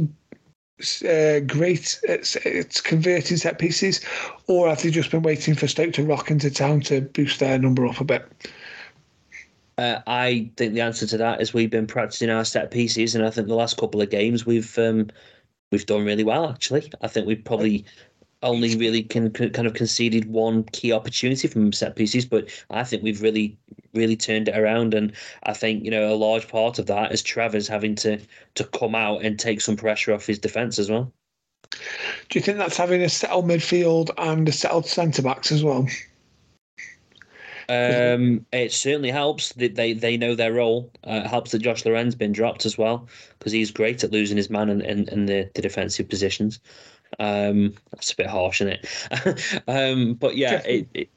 uh, great at, at, converting set pieces, or have they just been waiting for Stoke to rock into town to boost their number up a bit? Uh, I think the answer to that is we've been practicing our set pieces, and I think the last couple of games we've um, we've done really well. Actually, I think we've probably only really can, can, kind of conceded one key opportunity from set pieces, but I think we've really really turned it around, and I think you know a large part of that is Trevor's having to to come out and take some pressure off his defence as well. Do you think that's having a settled midfield and a settled centre backs as well? Um, [laughs] it certainly helps that they, they know their role. Uh, it helps that Josh Laurent's been dropped as well because he's great at losing his man in, in, in the, the defensive positions. Um, that's a bit harsh, isn't it? [laughs] um, but yeah, it, it,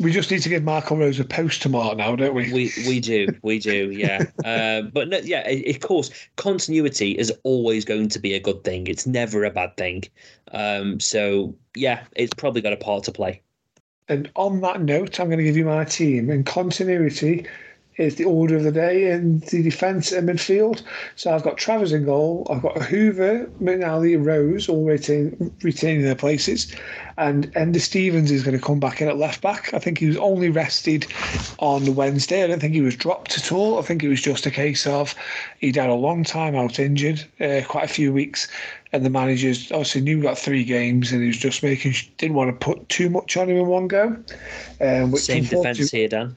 we just need to give Marco Rose a post tomorrow now, don't we? We we do, we do, yeah. [laughs] uh, but no, yeah, of course, continuity is always going to be a good thing. It's never a bad thing. Um, so yeah, it's probably got a part to play. And on that note, I'm going to give you my team. And continuity is the order of the day in the defence and midfield. So I've got Travers in goal. I've got Hoever, McNally, Rose all retain, retaining their places. And Enda Stevens is going to come back in at left back. I think he was only rested on the Wednesday. I don't think he was dropped at all. I think it was just a case of he'd had a long time out injured, uh, quite a few weeks. And the managers obviously knew we got three games and he was just making, didn't want to put too much on him in one go. Um, Same defence here, Dan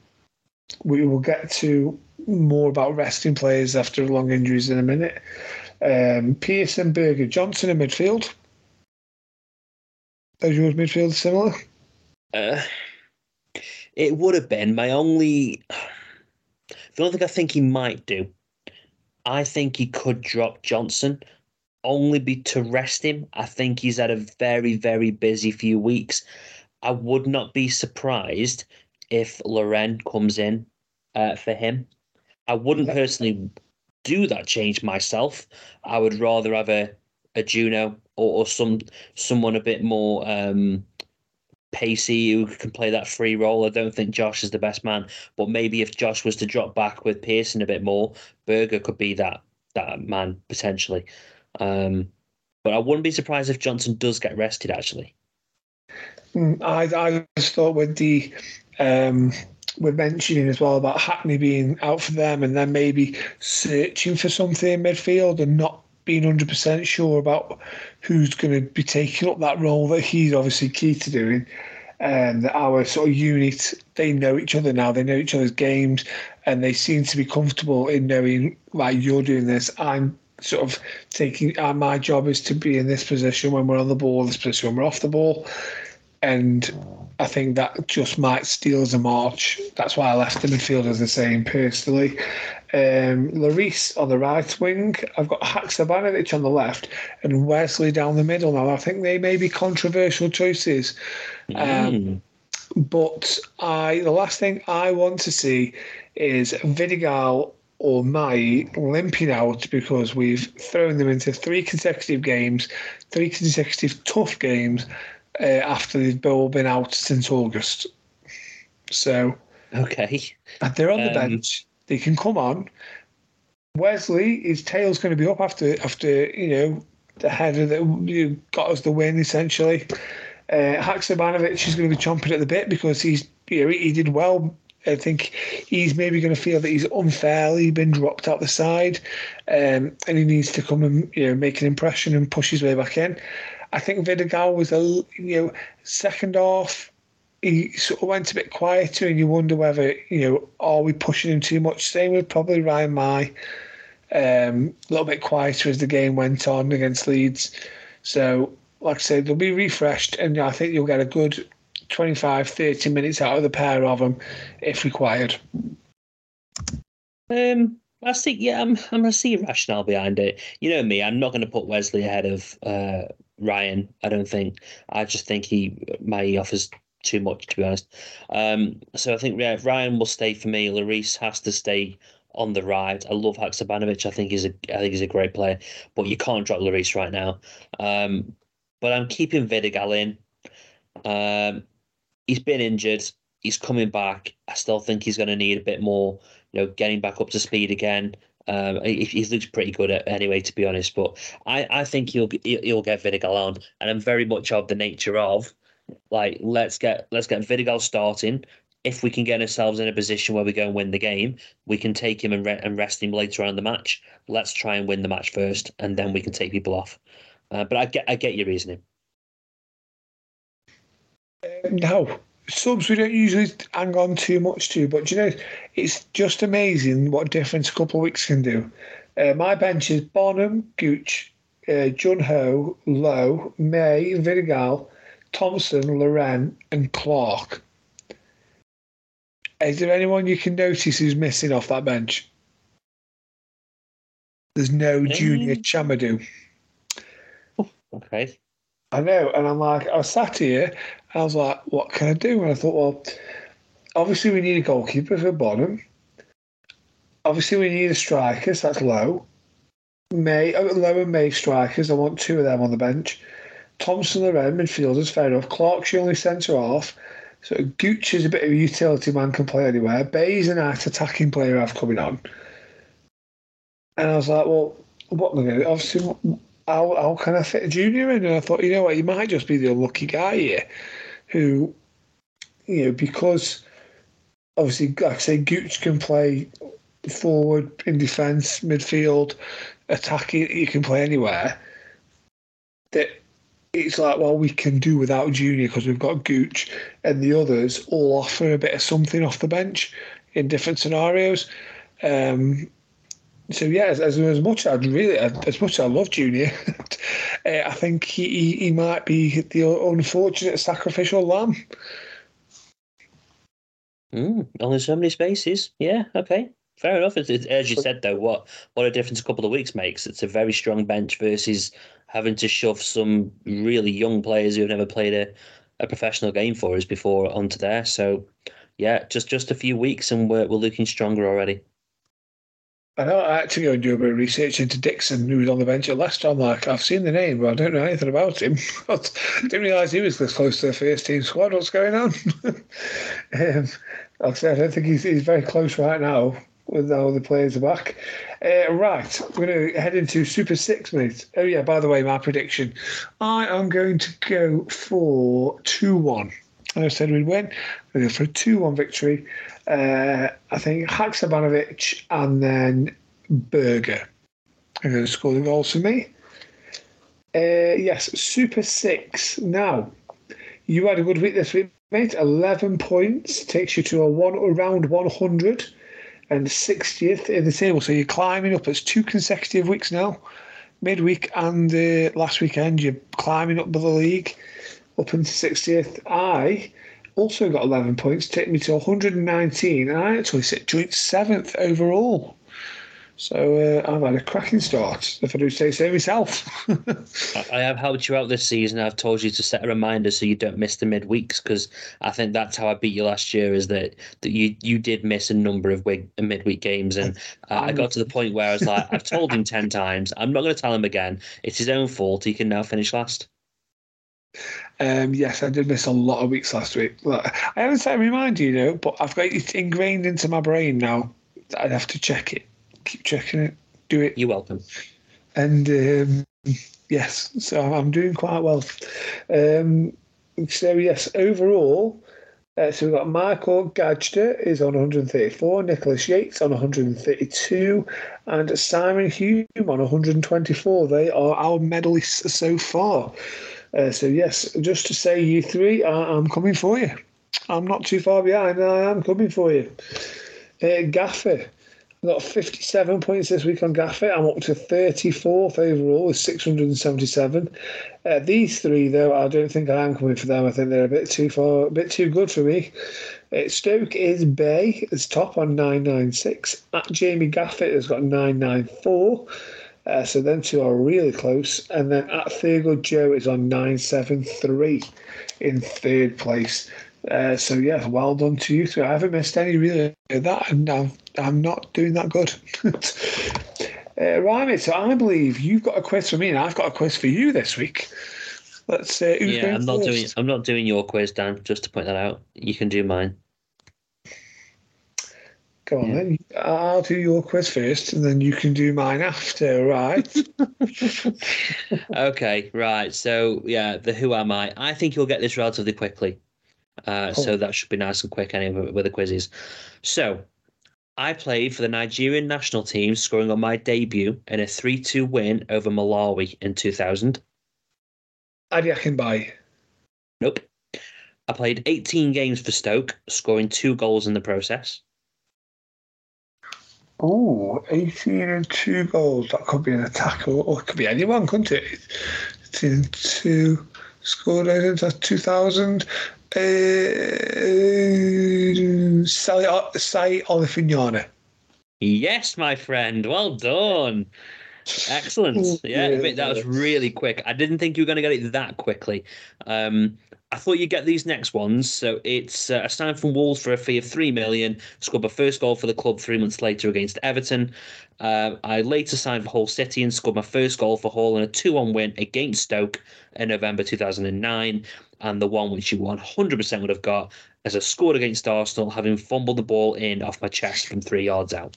we will get to more about resting players after long injuries in a minute. Um, Pearson, Burger, Johnson in midfield. Those yours midfield similar? Uh, It would have been my only. [sighs] The only thing I think he might do, I think he could drop Johnson, only be to rest him. I think he's had a very very busy few weeks. I would not be surprised if Laurent comes in uh, for him. I wouldn't personally do that change myself. I would rather have a, a Juno or, or some someone a bit more um, pacey who can play that free role. I don't think Josh is the best man, but maybe if Josh was to drop back with Pearson a bit more, Burger could be that that man potentially. Um, but I wouldn't be surprised if Johnson does get rested. Actually, Mm, I I just thought with the um, we're mentioning as well about Hackney being out for them and then maybe searching for something in midfield and not being 100% sure about who's going to be taking up that role that he's obviously key to doing. And our sort of unit, they know each other now, they know each other's games, and they seem to be comfortable in knowing, like, you're doing this, I'm sort of taking, uh, my job is to be in this position when we're on the ball, this position when we're off the ball and I think that just might steal the march. That's why I left the midfielders the same personally. Um, Léris on the right wing. I've got Haksabanovic on the left and Wesley down the middle now. I think they may be controversial choices. Um, but I, the last thing I want to see is Vidigal or Mmaee limping out because we've thrown them into three consecutive games, three consecutive tough games uh, after they've all been out since August. So okay, and they're on the Um, bench. They can come on. Wesley, his tail's going to be up after after you know the header that you got us the win essentially. Uh, Haksabanovic is going to be chomping at the bit because he's you know he did well. I think he's maybe going to feel that he's unfairly been dropped out the side, um, and he needs to come and you know make an impression and push his way back in. I think Vidigal was a you know second half. He sort of went a bit quieter, and you wonder whether you know are we pushing him too much? Same with probably Ryan Mmaee, um, a little bit quieter as the game went on against Leeds. So, like I said, they'll be refreshed, and I think you'll get a good 25, 30 minutes out of the pair of them if required. Um, I see. Yeah, I'm. I'm gonna see rationale behind it. You know me. I'm not going to put Wesley ahead of uh, Ryan. I don't think. I just think he my offers too much to be honest. Um, so I think yeah, Ryan will stay for me. Léris has to stay on the right. I love Haksabanovic. I think he's a. I think he's a great player, but you can't drop Léris right now. Um, but I'm keeping Vidigal in. Um, he's been injured. He's coming back. I still think he's going to need a bit more, you know, getting back up to speed again. Um, he, he looks pretty good at, anyway, to be honest. But I, I think he'll he'll get Vidigal on, and I'm very much of the nature of like let's get let's get Vidigal starting. If we can get ourselves in a position where we go and win the game, we can take him and, re- and rest him later on in the match. Let's try and win the match first, and then we can take people off. Uh, but I get I get your reasoning. No, subs we don't usually hang on too much to, but you know, it's just amazing what difference a couple of weeks can do. Uh, my bench is Bonham, Gooch, uh, Jun Ho, Lowe, Mmaee, Vidigal, Thompson, Laurent, and Clark. Is there anyone you can notice who's missing off that bench? There's no junior Tchamadeu. Okay. I know, and I'm like, I sat here, I was like, what can I do? And I thought, well, obviously we need a goalkeeper for Bonham. Obviously we need a striker, so that's Lowe. Mmaee, uh, Lowe and Mmaee strikers. I want two of them on the bench. Thompson, the red midfielders, fair enough. Clark's your only centre half. So Gooch is a bit of a utility man, can play anywhere. Bae's a nice attacking player I've coming on. And I was like, well, what am I going to do? Obviously, how, how can I fit a junior in? And I thought, you know what, you might just be the unlucky guy here who, you know, because obviously, like I say, Gooch can play forward, in defence, midfield, attacking, you can play anywhere. That it's like, well, we can do without Junior because we've got Gooch, and the others all offer a bit of something off the bench in different scenarios. Um, so yeah, as, as, much as I'd really, as much as I love Junior, uh, [laughs] I think he, he, he might be the unfortunate sacrificial lamb. Mm, only so many spaces. Yeah, okay. Fair enough. As you said, though, what what a difference a couple of weeks makes. It's a very strong bench versus having to shove some really young players who have never played a, a professional game for us before onto there. So, yeah, just just a few weeks and we're, we're looking stronger already. I know I had to go and do a bit of research into Dixon, who was on the bench at Leicester. I'm like, I've seen the name, but I don't know anything about him. [laughs] I didn't realise he was this close to the first team squad. What's going on? [laughs] um, like I said, I don't think he's, he's very close right now with all the players are back. Uh, right, we're going to head into Super Six, mate. Oh, yeah, by the way, my prediction I am going to go for 2 1. I said we'd win. we go for a 2 1 victory. Uh, I think Haksabanovic and then Burger are going to score the goals for me. Uh, yes, Super Six. Now, you had a good week this week, mate. 11 points takes you to a one around 100 and 60th in the table. So you're climbing up. It's two consecutive weeks now, midweek and uh, last weekend. You're climbing up the league up into 60th. I also got 11 points, take me to 119, and I actually sit joint seventh overall. So uh, I've had a cracking start, if I do say so myself. [laughs] I have helped you out this season. I've told you to set a reminder so you don't miss the midweeks because I think that's how I beat you last year. Is that that you you did miss a number of week, midweek games, and uh, I got to the point where I was like, I've told him [laughs] ten times. I'm not going to tell him again. It's his own fault. He can now finish last. Um, yes, I did miss a lot of weeks last week. I haven't set a reminder, you know, but I've got it ingrained into my brain now. I'd have to check it keep checking it, do it. You're welcome. And um, yes, so I'm doing quite well. Um, so yes, overall, uh, so we've got Michael Gadger is on 134, Nicholas Yates on 132, and Simon Hume on 124. They are our medalists so far. Uh, so yes, just to say, you three, I, am coming for you. I'm not too far behind. I am coming for you. Uh, Gaffer I've got 57 points this week on Gaffett. I'm up to 34th overall with 677. Uh, these three, though, I don't think I am coming for them. I think they're a bit too far, a bit too good for me. Uh, Stoke is Bay, is top on 996. At Jamie Gaffett has got 994. Uh, so then two are really close. And then at Thurgood Joe is on 973 in third place. Uh, so yeah, well done to you three. I haven't missed any really of that, and I'm, I'm not doing that good. [laughs] uh, right, so I believe you've got a quiz for me, and I've got a quiz for you this week. Let's uh, yeah, I'm not first? doing I'm not doing your quiz, Dan. Just to point that out, you can do mine. Go on yeah. then. I'll do your quiz first, and then you can do mine after. Right? [laughs] okay. Right. So yeah, the who am I? I think you'll get this relatively quickly. Uh, So that should be nice and quick anyway with the quizzes. So I played for the Nigerian national team, scoring on my debut in a 3 2 win over Malawi in 2000. Adi. Nope. I played 18 games for Stoke, scoring two goals in the process. Oh, 18 and two goals. That could be an attack, or, it could be anyone, couldn't it? 18 two scored in 2000. Uh, Seyi Olofinjana. Yes, my friend. Well done. Excellent. [laughs] Yeah, that was really quick. I didn't think you were going to get it that quickly. Um, I thought you'd get these next ones. So it's uh, a sign from Wolves for a fee of three million. Scored my first goal for the club three months later against Everton. Uh, I later signed for Hull City and scored my first goal for Hull in a two-one win against Stoke in November 2009 and the one which you 100% would have got as I scored against Arsenal, having fumbled the ball in off my chest from three yards out.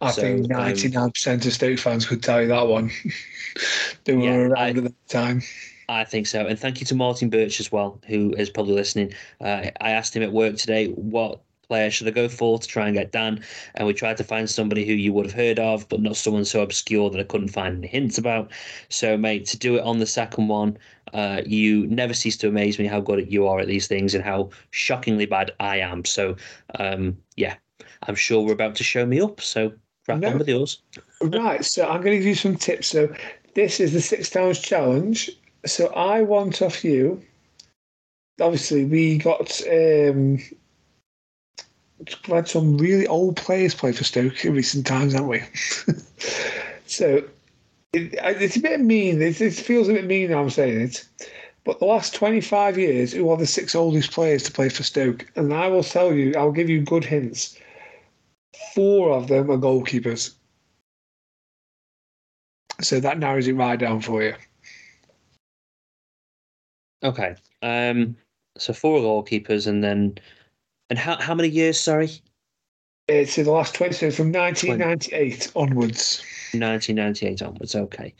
I so, think 99% um, of Stoke fans could tell you that one. [laughs] they were yeah, around I, at the time. I think so. And thank you to Martin Birch as well, who is probably listening. Uh, I asked him at work today what player should I go for to try and get Dan? And we tried to find somebody who you would have heard of, but not someone so obscure that I couldn't find any hints about. So, mate, to do it on the second one, uh, you never cease to amaze me how good you are at these things and how shockingly bad I am. So, um, yeah, I'm sure we're about to show me up. So, wrap no. on with yours. right. So, I'm going to give you some tips. So, this is the six towns challenge. So, I want off you. Obviously, we got um, had some really old players play for Stoke in recent times, haven't we? [laughs] so it, it's a bit mean. It, it feels a bit mean now I'm saying it. But the last 25 years, who are the six oldest players to play for Stoke? And I will tell you, I'll give you good hints. Four of them are goalkeepers. So that narrows it right down for you. Okay. Um, so four goalkeepers, and then, and how how many years? Sorry. It's in the last 20, so from 1998 onwards. 1998 onwards. Okay.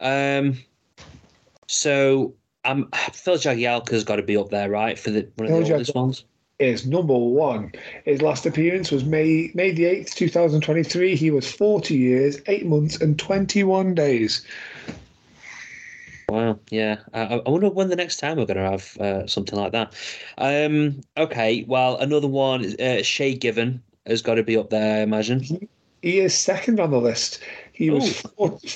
Um. So um, [sighs] Phil Jagielka's got to be up there, right, for the one of the oldest ones. Is number one. His last appearance was May May the eighth, two thousand twenty three. He was forty years, eight months, and twenty one days. Wow, yeah. I, I wonder when the next time we're going to have uh, something like that. Um, okay, well, another one, uh, Shay Given has got to be up there, I imagine. He is second on the list. He was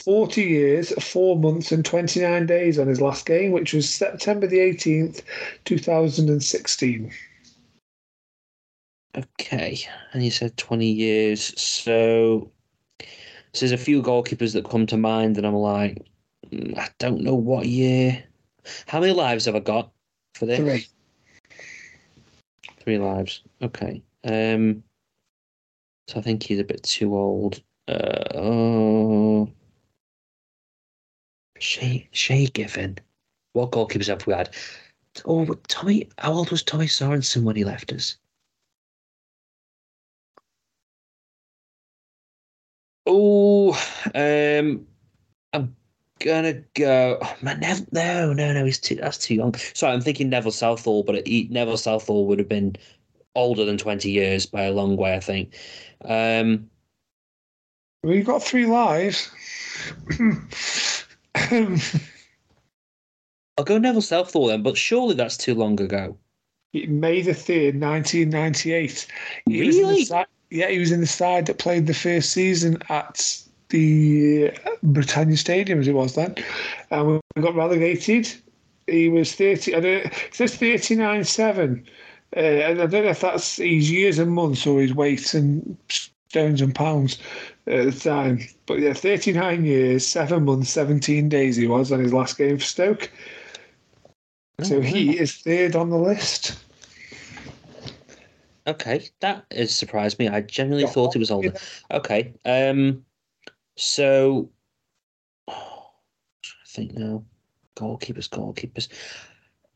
40 years, four months, and 29 days on his last game, which was September the 18th, 2016. Okay, and you said 20 years. So, so there's a few goalkeepers that come to mind, and I'm like, mm, I don't know what year. How many lives have I got for this? Three. Three lives. Okay. Um. So I think he's a bit too old. Uh, oh. Shay, Shay Given. What goalkeepers have we had? Oh, Tommy. How old was Tommy Sorensen when he left us? Oh, um, I'm gonna go. Oh, man, Nev- no, no, no. He's too. That's too young. Sorry, I'm thinking Neville Southall, but he, Neville Southall would have been older than 20 years by a long way, I think. Um, We've got three lives. I'll go Neville Southall then, but surely that's too long ago. May the 3rd, 1998. He Really? was in the side, yeah, he was in the side that played the first season at the Britannia Stadium, as it was then. And we got relegated. He was 30, I don't, it says 39 7. Uh, and I don't know if that's his years and months or his weight and stones and pounds at the time. But yeah, 39 years, 7 months, 17 days he was on his last game for Stoke. So he is third on the list. Okay, that has surprised me. I genuinely thought it was older. Okay, um, so oh, I think now goalkeepers, goalkeepers.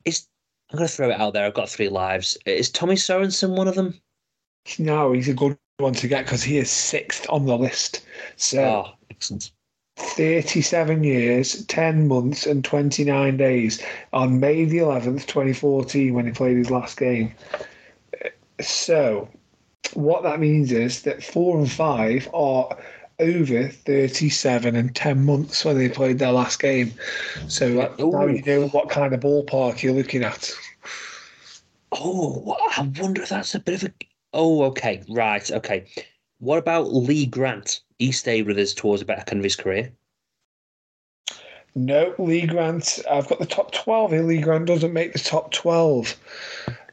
Is I'm going to throw it out there. I've got three lives. Is Tommy Sorensen one of them? No, he's a good one to get because he is sixth on the list. So Oh, excellent. 37 years, 10 months, and 29 days on May the 11th, 2014, when he played his last game. So, what that means is that four and five are over 37 and 10 months when they played their last game. So, that, now you know what kind of ballpark you're looking at. Oh, I wonder if that's a bit of a. Oh, okay, right, okay. What about Lee Grant? He stayed with us towards the back end of his career. No, Lee Grant. I've got the top 12 here. Lee Grant doesn't make the top 12.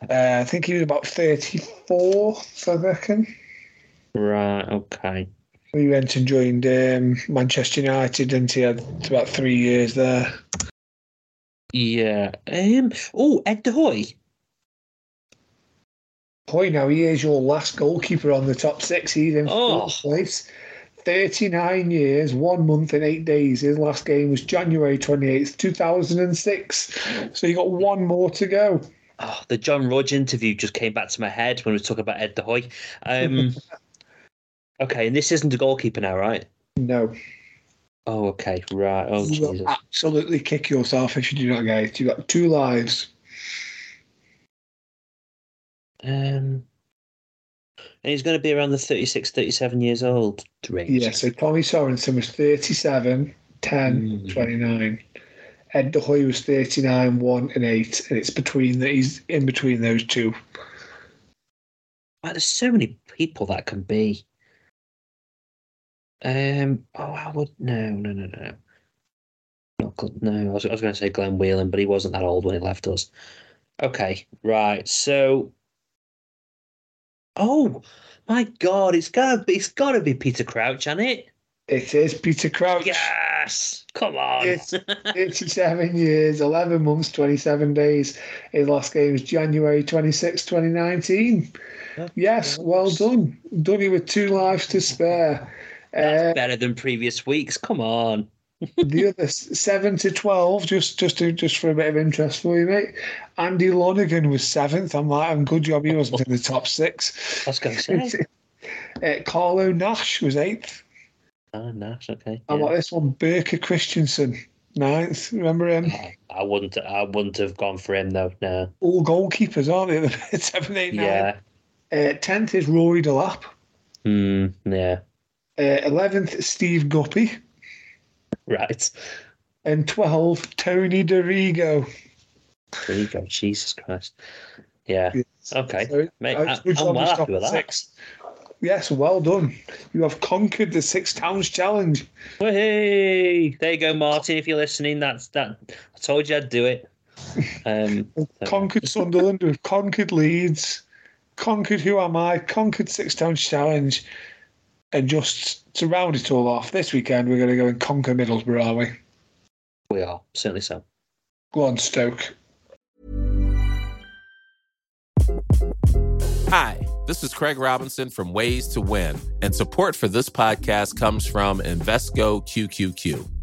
Uh, I think he was about 34, I reckon. Right, okay. We went and joined um, Manchester United, and he had about three years there. Yeah. Um. Oh, Ed de Goey. Boy, now he is your last goalkeeper on the top six. He's in Oh. fourth place. 39 years, one month, and eight days. His last game was January 28th, 2006. So you got one more to go. Oh, the John Rudge interview just came back to my head when we were talking about Ed de Goey. Um, [laughs] okay, and this isn't a goalkeeper now, right? No. Oh, okay, right. Oh, You Jesus. absolutely kick yourself if you do not get it. You've got two lives. Um, and he's going to be around the 36, 37 years old range. Yeah, so Tommy Sorensen was 37, 10, 29. Ed de Goey was 39, 1 and 8. And it's between the, he's in between those two. Wow, there's so many people that can be. Um. Oh, I would no, no, no, no. Not no. I was, I was going to say Glenn Whelan, but he wasn't that old when he left us. Okay, right. So Oh my God! It's gotta be. It's gotta be Peter Crouch, hasn't it? It is Peter Crouch. Yes. Come on. It's 87 years, 11 months, 27 days. His last game was January 26, 2019. Yes, well done. Done it with two lives to spare. That's Uh, better than previous weeks. Come on. The [laughs] other seven to twelve, just just to, just for a bit of interest for you, mate. Andy Lonergan was seventh. I'm like, I'm good job he wasn't in the top six. I was going to say. [laughs] uh, Carlo Nash was eighth. Oh, Nash. Okay. Yeah. about this one? Burker Christensen, ninth. Remember him? I wouldn't. I wouldn't have gone for him though. No. All goalkeepers, aren't they? The [laughs] Seven, eight, nine. Yeah. Uh, tenth is Rory Delap. Hmm. Yeah. Uh, Eleventh, Steve Guppy, Right. and twelve, Tony Dorigo. There you go. Jesus Christ. Yeah. Okay. So, Mate, uh, I, I'm well happy with at that. Yes, well done. You have conquered the Six Towns Challenge. Hey, there you go, Martin. If you're listening, that's that. I told you I'd do it. Um, [laughs] Conquered Sunderland, we've conquered Leeds, conquered Who Am I, conquered Six Towns Challenge, and just to round it all off, this weekend we're going to go and conquer Middlesbrough, are we? we are certainly so. Go on, Stoke. Hi, this is Craig Robinson from Ways to Win, and support for this podcast comes from Invesco QQQ.